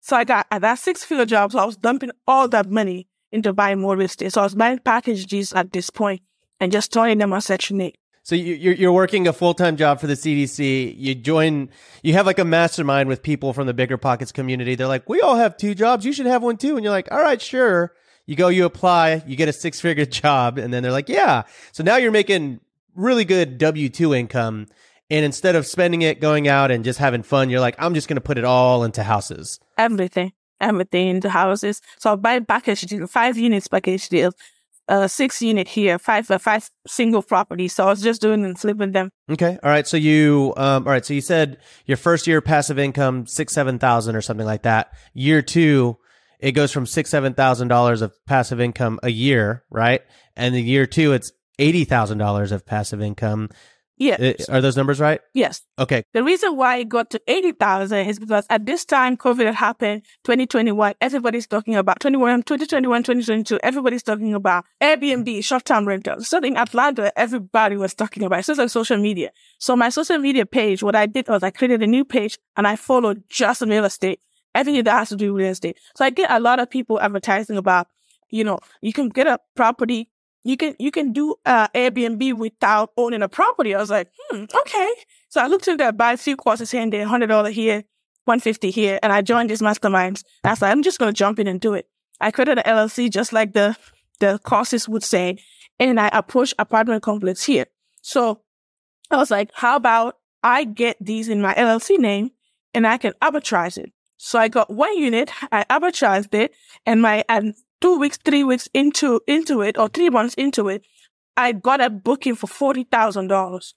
So I got at that six figure job. So I was dumping all that money into buying more real estate. So I was buying packages at this point and just throwing them on Section 8. So you, you're you're working a full time job for the CDC. You join. You have like a mastermind with people from the BiggerPockets community. They're like, we all have two jobs. You should have one too. And you're like, all right, sure. You go, you apply, you get a six figure job, and then they're like, yeah. So now you're making really good W two income. And instead of spending it going out and just having fun, you're like, I'm just going to put it all into houses. Everything, everything into houses. So I buy package deal, five units package deal, uh, six unit here, five, uh, five single properties. So I was just doing and flipping them. Okay. All right. So you, um, all right. So you said your first year passive income, six, seven thousand or something like that. Year two, it goes from six, seven thousand dollars of passive income a year, right? And the year two, it's eighty thousand dollars of passive income. Yeah. I- Are those numbers right? yes. Okay. The reason why it got to 80,000 is because at this time COVID happened, 2021, everybody's talking about 21, 2021, 2022, everybody's talking about Airbnb, short-term rentals. So in Atlanta, everybody was talking about it. So it's like social media. So my social media page, what I did was I created a new page and I followed just real estate, everything that has to do with real estate. So I get a lot of people advertising about, you know, you can get a property you can you can do uh, Airbnb without owning a property. I was like, hmm, okay. So I looked into that, buy a few courses here and there, hundred dollar here, one fifty here, and I joined these masterminds. I was like, I'm just gonna jump in and do it. I created an LLC just like the the courses would say, and I approached apartment complex here. So I was like, how about I get these in my LLC name and I can arbitrage it. So I got one unit, I arbitraged it, and my and two weeks, three weeks into into it, or three months into it, I got a booking for forty thousand dollars.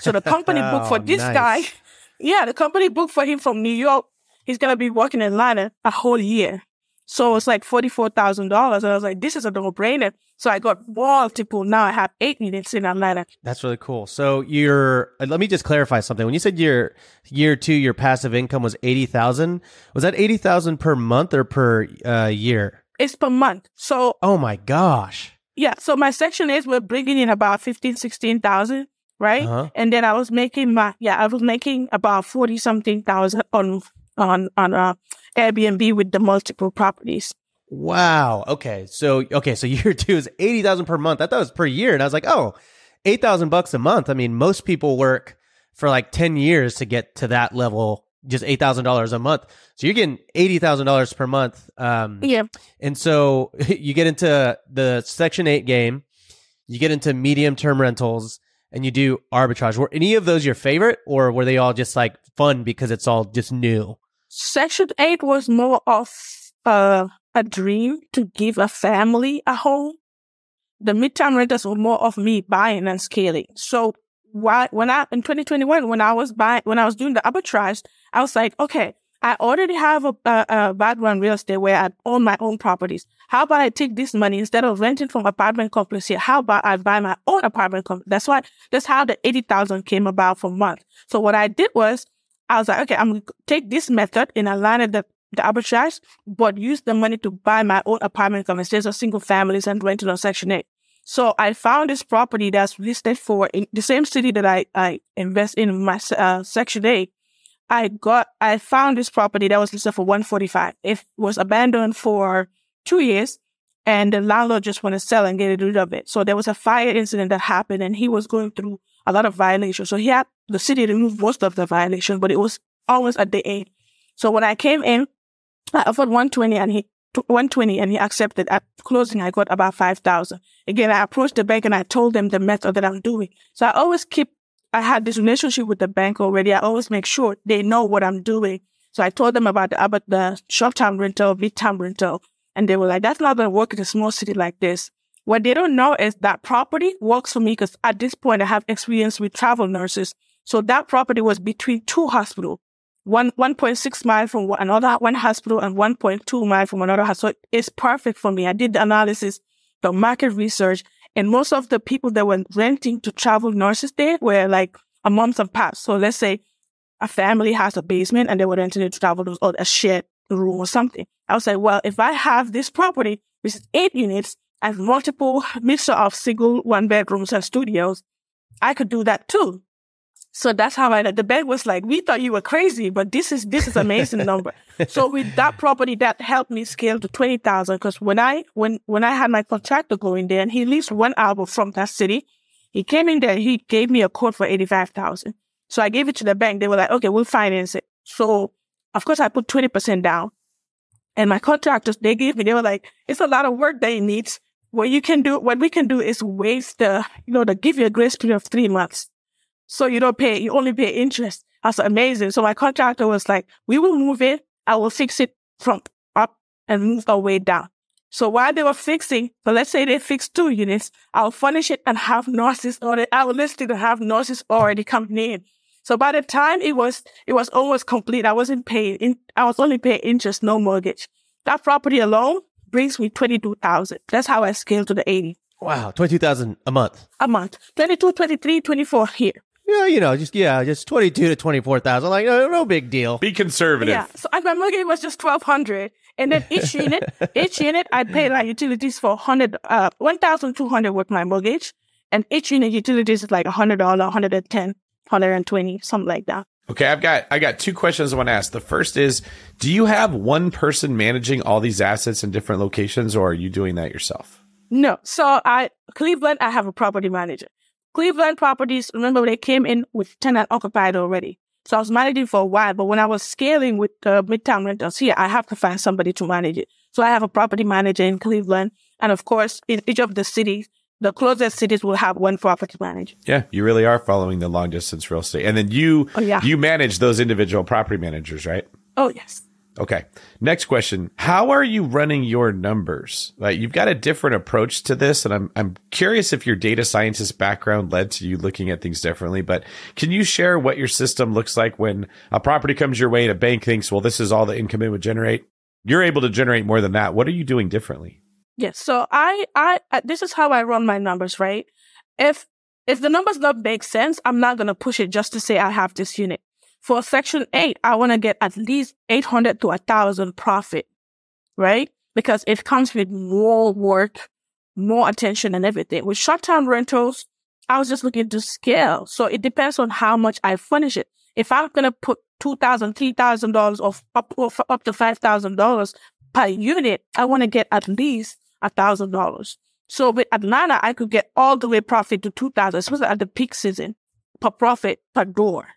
So the company booked for Oh, this nice. guy. Yeah, the company booked for him from New York. He's gonna be working in Atlanta a whole year. So it's like forty four thousand dollars. And I was like, this is a no brainer. So I got multiple. Now I have eight units in Atlanta. That's really cool. So you're, let me just clarify something. When you said your year two, your passive income was 80,000, was that 80,000 per month or per uh, year? It's per month. So Oh my gosh. Yeah. So my section eight were bringing in about 15, 16,000, right? Uh-huh. And then I was making my, yeah, I was making about 40 something thousand on, on, on, uh, Airbnb with the multiple properties. Wow. Okay. So okay. So year two is eighty thousand per month. I thought it was per year, and I was like, oh, oh, eight thousand bucks a month. I mean, most people work for like ten years to get to that level. Just eight thousand dollars a month. So you're getting eighty thousand dollars per month. Um, Yeah. and so you get into the Section Eight game. You get into medium term rentals, and you do arbitrage. Were any of those your favorite, or were they all just like fun because it's all just new? Section eight was more of, uh, a dream to give a family a home. The midterm rentals were more of me buying and scaling. So why, when I, in 2021, when I was buying, when I was doing the arbitrage, I was like, okay, I already have a, a, a background real estate where I own my own properties. How about I take this money instead of renting from apartment complex here? How about I buy my own apartment complex? That's why, that's how the 80,000 came about for month. So what I did was I was like, okay, I'm going to take this method and align it the, the arbitrage, but use the money to buy my own apartment complex of single families and rent renting on Section 8. So I found this property that's listed for in the same city that I, I invest in my uh, Section 8. I got, I found this property that was listed for 145. It was abandoned for two years and the landlord just want to sell and get rid of it. So there was a fire incident that happened and he was going through a lot of violations. So he had the city remove most of the violations, but it was almost at the end. So when I came in, I offered 120 and he 120 and he accepted. At closing, I got about 5,000. Again, I approached the bank and I told them the method that I'm doing. So I always keep, I had this relationship with the bank already. I always make sure they know what I'm doing. So I told them about the, about the short-term rental, mid-term rental. And they were like, that's not going to work in a small city like this. What they don't know is that property works for me because at this point I have experience with travel nurses. So that property was between two hospitals, one, 1.6 mile from another, one hospital and 1.2 mile from another hospital. So it's perfect for me. I did the analysis, the market research, and most of the people that were renting to travel nurses there were like a month of past. So let's say a family has a basement and they were renting to travel or a shared room or something. I was like, well, if I have this property, which is eight units, and multiple mixture of single one bedrooms and studios, I could do that too. So that's how I, the bank was like, we thought you were crazy, but this is, this is amazing number. so with that property, that helped me scale to 20,000. Cause when I, when, when I had my contractor going there and he leased one album from that city, he came in there, he gave me a quote for 85,000. So I gave it to the bank. They were like, okay, we'll finance it. So of course I put 20% down and my contractors, they gave me, they were like, it's a lot of work that he needs. What you can do, what we can do is waive the, you know, to give you a grace period of three months. So you don't pay, you only pay interest. That's amazing. So my contractor was like, we will move it. I will fix it from up and move our way down. So while they were fixing, but let's say they fixed two units, I'll furnish it and have nurses already, I will list it to have nurses already coming in. So by the time it was, it was almost complete. I wasn't paying, in, I was only paying interest, no mortgage. That property alone brings me 22,000. That's how I scaled to the 80. Wow. 22,000 a month. A month. 22, 23, 24 here. Yeah, you know, just yeah, just twenty two to twenty four thousand. Like no, no big deal. Be conservative. Yeah. So my mortgage was just twelve hundred, and then each unit, each unit, I paid like utilities for hundred, uh, one thousand two hundred with my mortgage, and each unit utilities is like a hundred dollar, hundred and ten, hundred and twenty, something like that. Okay, I've got I got two questions I want to ask. The first is, do you have one person managing all these assets in different locations, or are you doing that yourself? No. So I Cleveland, I have a property manager. Cleveland properties, remember they came in with tenant occupied already. So I was managing for a while, but when I was scaling with the midterm rentals here, I have to find somebody to manage it. So I have a property manager in Cleveland. And of course, in each of the cities, the closest cities will have one property manager. Yeah, you really are following the long distance real estate. And then you oh, yeah. you manage those individual property managers, right? Oh, yes. Okay. Next question. How are you running your numbers? Like you've got a different approach to this. And I'm, I'm curious if your data scientist background led to you looking at things differently, but can you share what your system looks like when a property comes your way and a bank thinks, well, this is all the income it would generate? You're able to generate more than that. What are you doing differently? Yes. So I, I, this is how I run my numbers, right? If, if the numbers not make sense, I'm not going to push it just to say I have this unit. For section eight, I want to get at least 800 to a thousand profit, right? Because it comes with more work, more attention and everything. With short-term rentals, I was just looking to scale. So it depends on how much I furnish it. If I'm going to put $2,000, $3,000 or up, up to $5,000 per unit, I want to get at least a thousand dollars. So with Atlanta, I could get all the way profit to 2000, especially at the peak season per profit per door.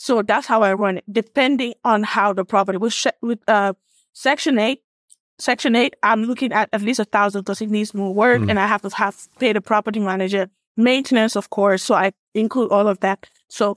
So that's how I run it, depending on how the property was with, uh, section eight. Section eight, I'm looking at at least a thousand because it needs more work mm. and I have to have pay the property manager maintenance, of course. So I include all of that. So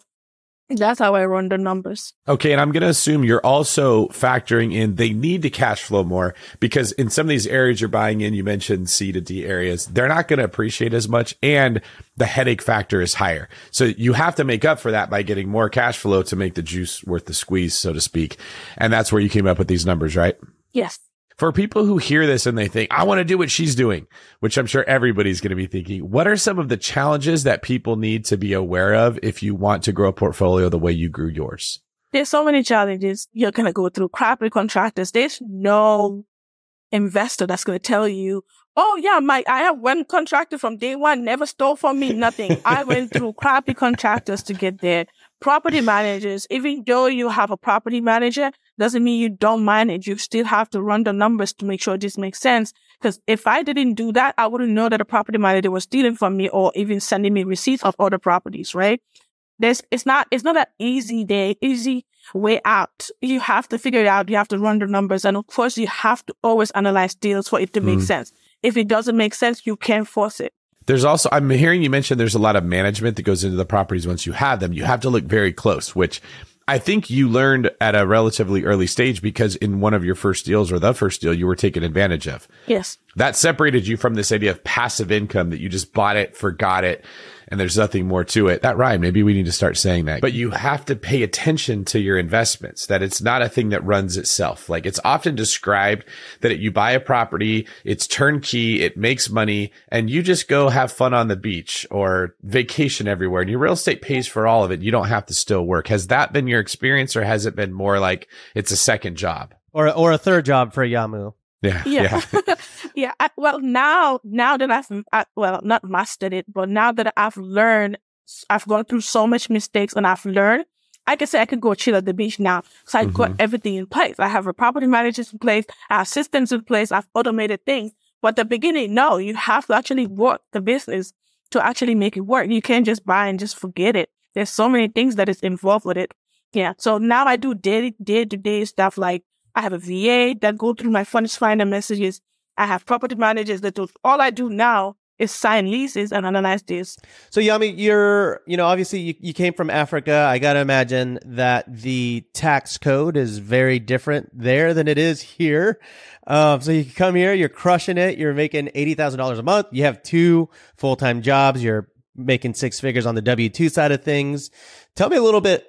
That's how I run the numbers. Okay. And I'm going to assume you're also factoring in they need to cash flow more because in some of these areas you're buying in, you mentioned C to D areas, they're not going to appreciate as much and the headache factor is higher. So you have to make up for that by getting more cash flow to make the juice worth the squeeze, so to speak. And that's where you came up with these numbers, right? Yes. For people who hear this and they think, I want to do what she's doing, which I'm sure everybody's going to be thinking, what are some of the challenges that people need to be aware of if you want to grow a portfolio the way you grew yours? There's so many challenges you're going to go through. Crappy contractors. There's no investor that's going to tell you, Oh yeah, my, I have one contractor from day one, never stole from me, nothing. I went through crappy contractors to get there. Property managers, even though you have a property manager, doesn't mean you don't manage. You still have to run the numbers to make sure this makes sense. Cause if I didn't do that, I wouldn't know that a property manager was stealing from me or even sending me receipts of other properties, right? There's, it's not, it's not an easy day, easy way out. You have to figure it out. You have to run the numbers. And of course, you have to always analyze deals for it to make mm. sense. If it doesn't make sense, you can't force it. There's also, I'm hearing you mention there's a lot of management that goes into the properties once you have them. You have to look very close, which I think you learned at a relatively early stage because in one of your first deals or the first deal, you were taken advantage of. Yes. That separated you from this idea of passive income that you just bought it, forgot it, and there's nothing more to it. That rhyme. Maybe we need to start saying that. But you have to pay attention to your investments, that it's not a thing that runs itself. Like it's often described that you buy a property, it's turnkey, it makes money, and you just go have fun on the beach or vacation everywhere and your real estate pays for all of it. You don't have to still work. Has that been your experience or has it been more like it's a second job? Or, or a third job for Yamu? Yeah. Yeah. Yeah. yeah. I, well, now, now that I've, I, well, not mastered it, but now that I've learned, I've gone through so much mistakes and I've learned, I can say I can go chill at the beach now. So I've mm-hmm. got everything in place. I have a property manager in place. I have systems in place. I've automated things. But at the beginning, no, you have to actually work the business to actually make it work. You can't just buy and just forget it. There's so many things that is involved with it. Yeah. So now I do day, day to day stuff like I have a VA that go through my funds finder messages. I have property managers that do all I do now is sign leases and analyze this. So Yami, you're, you know, obviously you, you came from Africa. I got to imagine that the tax code is very different there than it is here. Um, so you come here, you're crushing it. You're making $80,000 a month. You have two full-time jobs. You're making six figures on the W-2 side of things. Tell me a little bit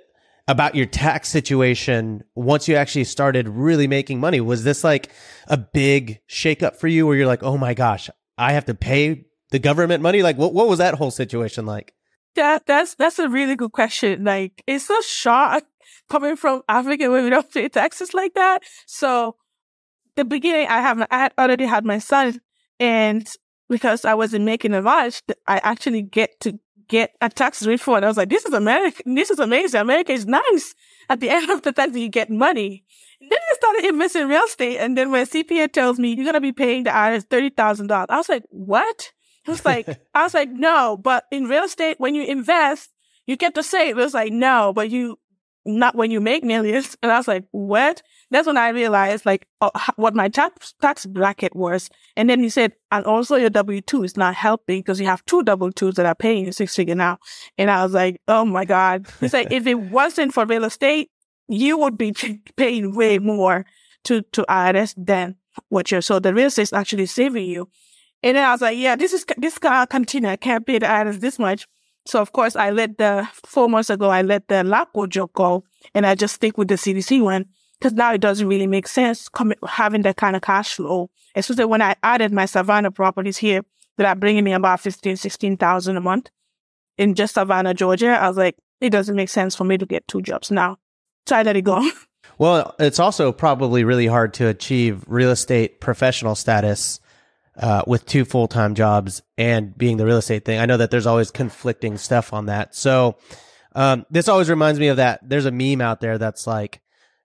about your tax situation once you actually started really making money. Was this like a big shakeup for you where you're like, oh my gosh, I have to pay the government money? Like, what, what was that whole situation like? That, that's, that's a really good question. Like, it's so shock coming from Africa where we don't pay taxes like that. So the beginning, I have, I had already had my son and because I wasn't making a much, I actually get to get a tax refund. I was like, this is America. This is amazing. America is nice. At the end of the tax, you get money. then I started investing in real estate. And then when CPA tells me you're going to be paying the IRS $30,000, I was like, what? It was like, I was like, no, but in real estate, when you invest, you get to save. It was like, no, but you, not when you make millions. And I was like, what? That's when I realized like uh, what my tax, tax bracket was. And then he said, and also your W-2 is not helping because you have two W-2s that are paying you six figure now. And I was like, oh my God. He's like, if it wasn't for real estate, you would be paying way more to, to IRS than what you're, so the real estate is actually saving you. And then I was like, yeah, this is, this can't continue. I can't pay the IRS this much. So of course I let the, four months ago, I let the LabCorp job go and I just stick with the CDC one because now it doesn't really make sense coming, having that kind of cash flow. Especially when I added my Savannah properties here that are bringing me about 15, 16,000 a month in just Savannah, Georgia. I was like, it doesn't make sense for me to get two jobs now. So I let it go. Well, it's also probably really hard to achieve real estate professional status uh, with two full time jobs and being the real estate thing. I know that there's always conflicting stuff on that. So um, this always reminds me of that. There's a meme out there that's like,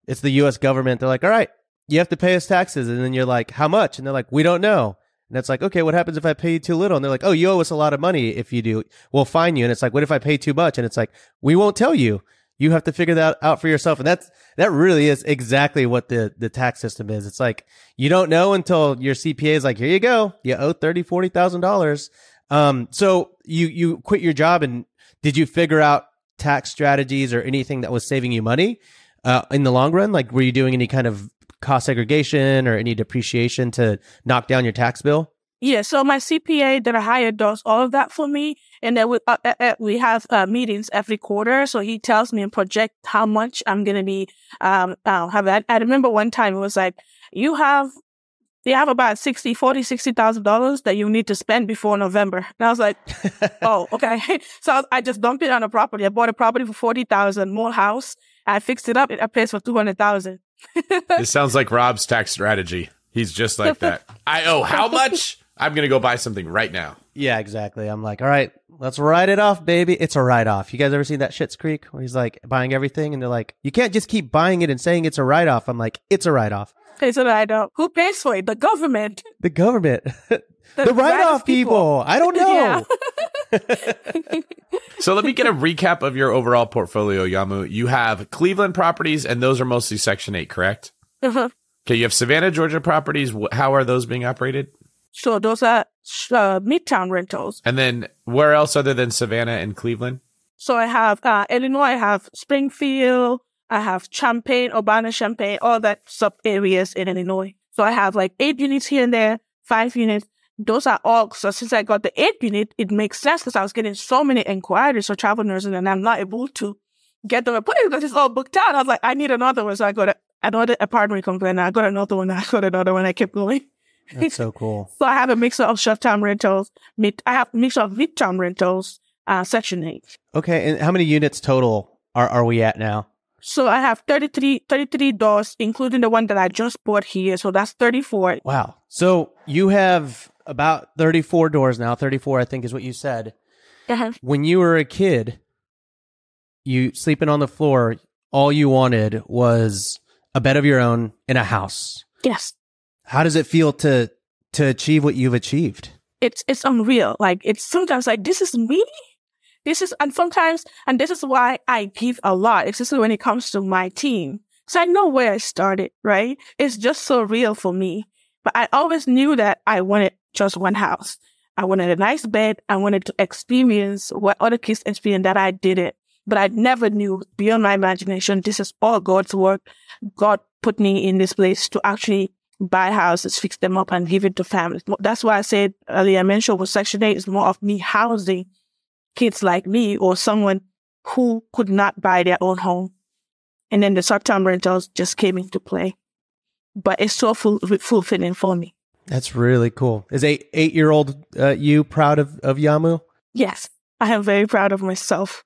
it's the U.S. government. They're like, all right, you have to pay us taxes, and then you're like, how much? And they're like, we don't know. And it's like, okay, what happens if I pay you too little? And they're like, oh, you owe us a lot of money if you do. We'll fine you. And it's like, what if I pay too much? And it's like, we won't tell you. You have to figure that out for yourself. And that's, that really is exactly what the, the tax system is. It's like, you don't know until your CPA is like, here you go. You owe thirty, forty thousand dollars. Um, so you, you quit your job and did you figure out tax strategies or anything that was saving you money uh, in the long run? Like, were you doing any kind of cost segregation or any depreciation to knock down your tax bill? Yeah, so my CPA that I hired does all of that for me, and then we uh, uh, uh, we have uh, meetings every quarter. So he tells me and project how much I'm gonna be um uh, have that. I remember one time it was like you have you have about 60, 40, 60,000 dollars that you need to spend before November. And I was like, oh, okay. so I just dumped it on a property. I bought a property for 40,000, more house. I fixed it up. It pays for 200,000. this sounds like Rob's tax strategy. He's just like that. I owe how much? I'm going to go buy something right now. Yeah, exactly. I'm like, all right, let's write it off, baby. It's a write off. You guys ever seen that Schitt's Creek where he's like buying everything and they're like, you can't just keep buying it and saying it's a write off. I'm like, it's a write off. It's a write off. Who pays for it? The government. The government. the, the write off people. people. I don't know. so let me get a recap of your overall portfolio, Yamu. You have Cleveland properties, and those are mostly Section 8, correct? Uh-huh. Okay, you have Savannah, Georgia properties. How are those being operated? So those are uh, midterm rentals. And then where else other than Savannah and Cleveland? So I have uh, Illinois, I have Springfield, I have Champaign, Urbana, Champaign, all that sub areas in Illinois. So I have like eight units here and there, five units. Those are all. So since I got the eight unit, it makes sense because I was getting so many inquiries for travel nursing and I'm not able to get them appointment because it's all booked out. I was like, I need another one. So I got a, another apartment complex. I got another one. I got another one. I kept going. That's so cool. so I have a mix of short-term rentals. Mid, I have a mix of mid-term rentals, uh, section eight. Okay. And how many units total are, are we at now? So I have 33, 33 doors, including the one that I just bought here. So that's 34. Wow. So you have about 34 doors now. 34, I think is what you said. Uh-huh. When you were a kid, you sleeping on the floor, all you wanted was a bed of your own in a house. Yes. How does it feel to to achieve what you've achieved? It's it's unreal. Like it's sometimes like this is me. This is and sometimes and this is why I give a lot, especially when it comes to my team. So I know where I started, right? It's just so real for me. But I always knew that I wanted just one house. I wanted a nice bed. I wanted to experience what other kids experience that I did it. But I never knew beyond my imagination, this is all God's work. God put me in this place to actually buy houses, fix them up and give it to families. That's why I said earlier, I mentioned with Section 8 is more of me housing kids like me or someone who could not buy their own home. And then the short-term rentals just came into play. But it's so full, fulfilling for me. That's really cool. Is a eight-year-old uh, you proud of, of Yamu? Yes, I am very proud of myself.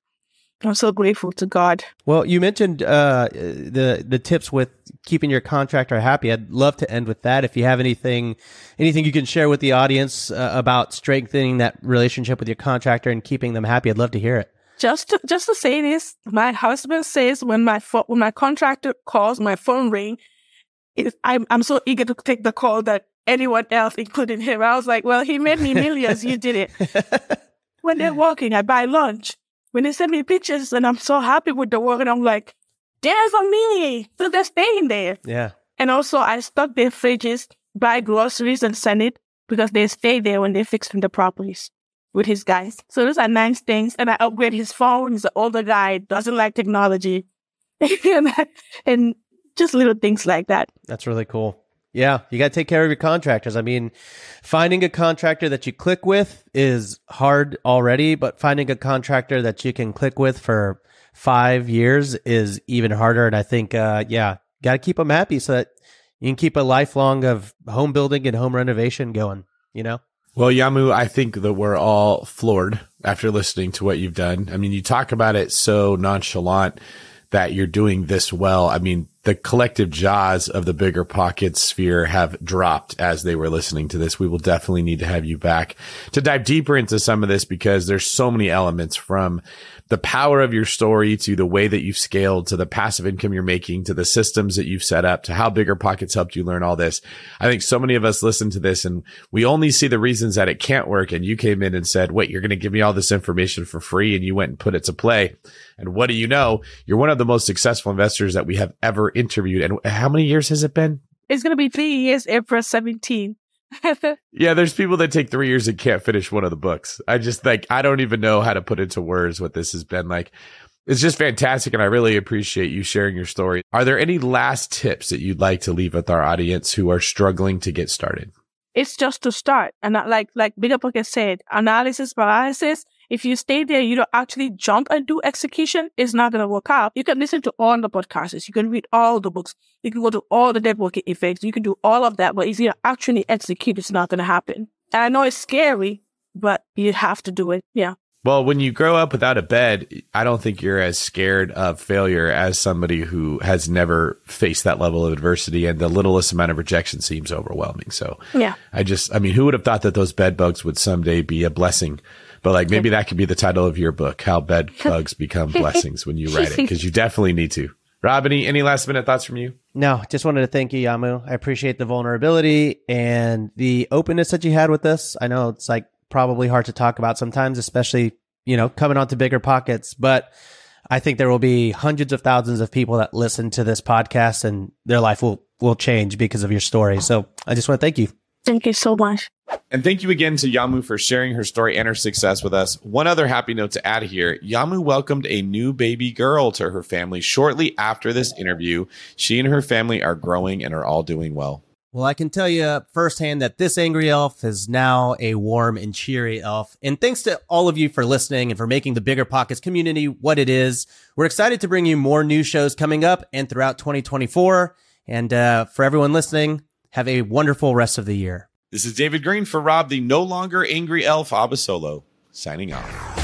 I'm so grateful to God. Well, you mentioned uh, the the tips with keeping your contractor happy. I'd love to end with that. If you have anything anything you can share with the audience uh, about strengthening that relationship with your contractor and keeping them happy, I'd love to hear it. Just to, just to say this, my husband says when my fo- when my contractor calls, my phone ring, it, I'm I'm so eager to take the call that anyone else, including him. I was like, well, he made me millions. you did it. when they're walking, I buy lunch when they send me pictures and I'm so happy with the work and I'm like, there's a me. So they're staying there. Yeah. And also I stock their fridges, buy groceries and send it because they stay there when they're fixing the properties with his guys. So those are nice things. And I upgrade his phone. He's an older guy, doesn't like technology. and just little things like that. That's really cool. Yeah, you got to take care of your contractors. I mean, finding a contractor that you click with is hard already, but finding a contractor that you can click with for five years is even harder. And I think, uh, yeah, got to keep them happy so that you can keep a lifelong of home building and home renovation going, you know? Well, Yamu, I think that we're all floored after listening to what you've done. I mean, you talk about it so nonchalant that you're doing this well. I mean, the collective jaws of the bigger pocket sphere have dropped as they were listening to this. We will definitely need to have you back to dive deeper into some of this because there's so many elements from the power of your story to the way that you've scaled to the passive income you're making to the systems that you've set up to how BiggerPockets helped you learn all this. I think so many of us listen to this and we only see the reasons that it can't work. And you came in and said, wait, you're going to give me all this information for free. And you went and put it to play. And what do you know? You're one of the most successful investors that we have ever interviewed. And how many years has it been? It's going to be three years, April 17. yeah, there's people that take three years and can't finish one of the books. I just like, I don't even know how to put into words what this has been like. It's just fantastic. And I really appreciate you sharing your story. Are there any last tips that you'd like to leave with our audience who are struggling to get started? It's just to start. And like, like Bigger Pocket said, analysis paralysis. If you stay there, you don't actually jump and do execution, it's not going to work out. You can listen to all the podcasts. You can read all the books. You can go to all the networking effects. You can do all of that. But if you actually execute, it's not going to happen. And I know it's scary, but you have to do it. Yeah. Well, when you grow up without a bed, I don't think you're as scared of failure as somebody who has never faced that level of adversity and the littlest amount of rejection seems overwhelming. So yeah, I just, I mean, who would have thought that those bed bugs would someday be a blessing? But like maybe that could be the title of your book, How Bed Bugs Become Blessings when you write it, because you definitely need to. Rob, any, any last minute thoughts from you? No, just wanted to thank you, Yamu. I appreciate the vulnerability and the openness that you had with us. I know it's like probably hard to talk about sometimes, especially, you know, coming onto BiggerPockets, but I think there will be hundreds of thousands of people that listen to this podcast and their life will, will change because of your story. So I just want to thank you. Thank you so much. And thank you again to Yamu for sharing her story and her success with us. One other happy note to add here Yamu welcomed a new baby girl to her family shortly after this interview. She and her family are growing and are all doing well. Well, I can tell you firsthand that this angry elf is now a warm and cheery elf. And thanks to all of you for listening and for making the BiggerPockets community what it is. We're excited to bring you more new shows coming up and throughout 2024. And uh, for everyone listening, have a wonderful rest of the year. This is David Greene for Rob, the no longer angry elf Abasolo, signing off.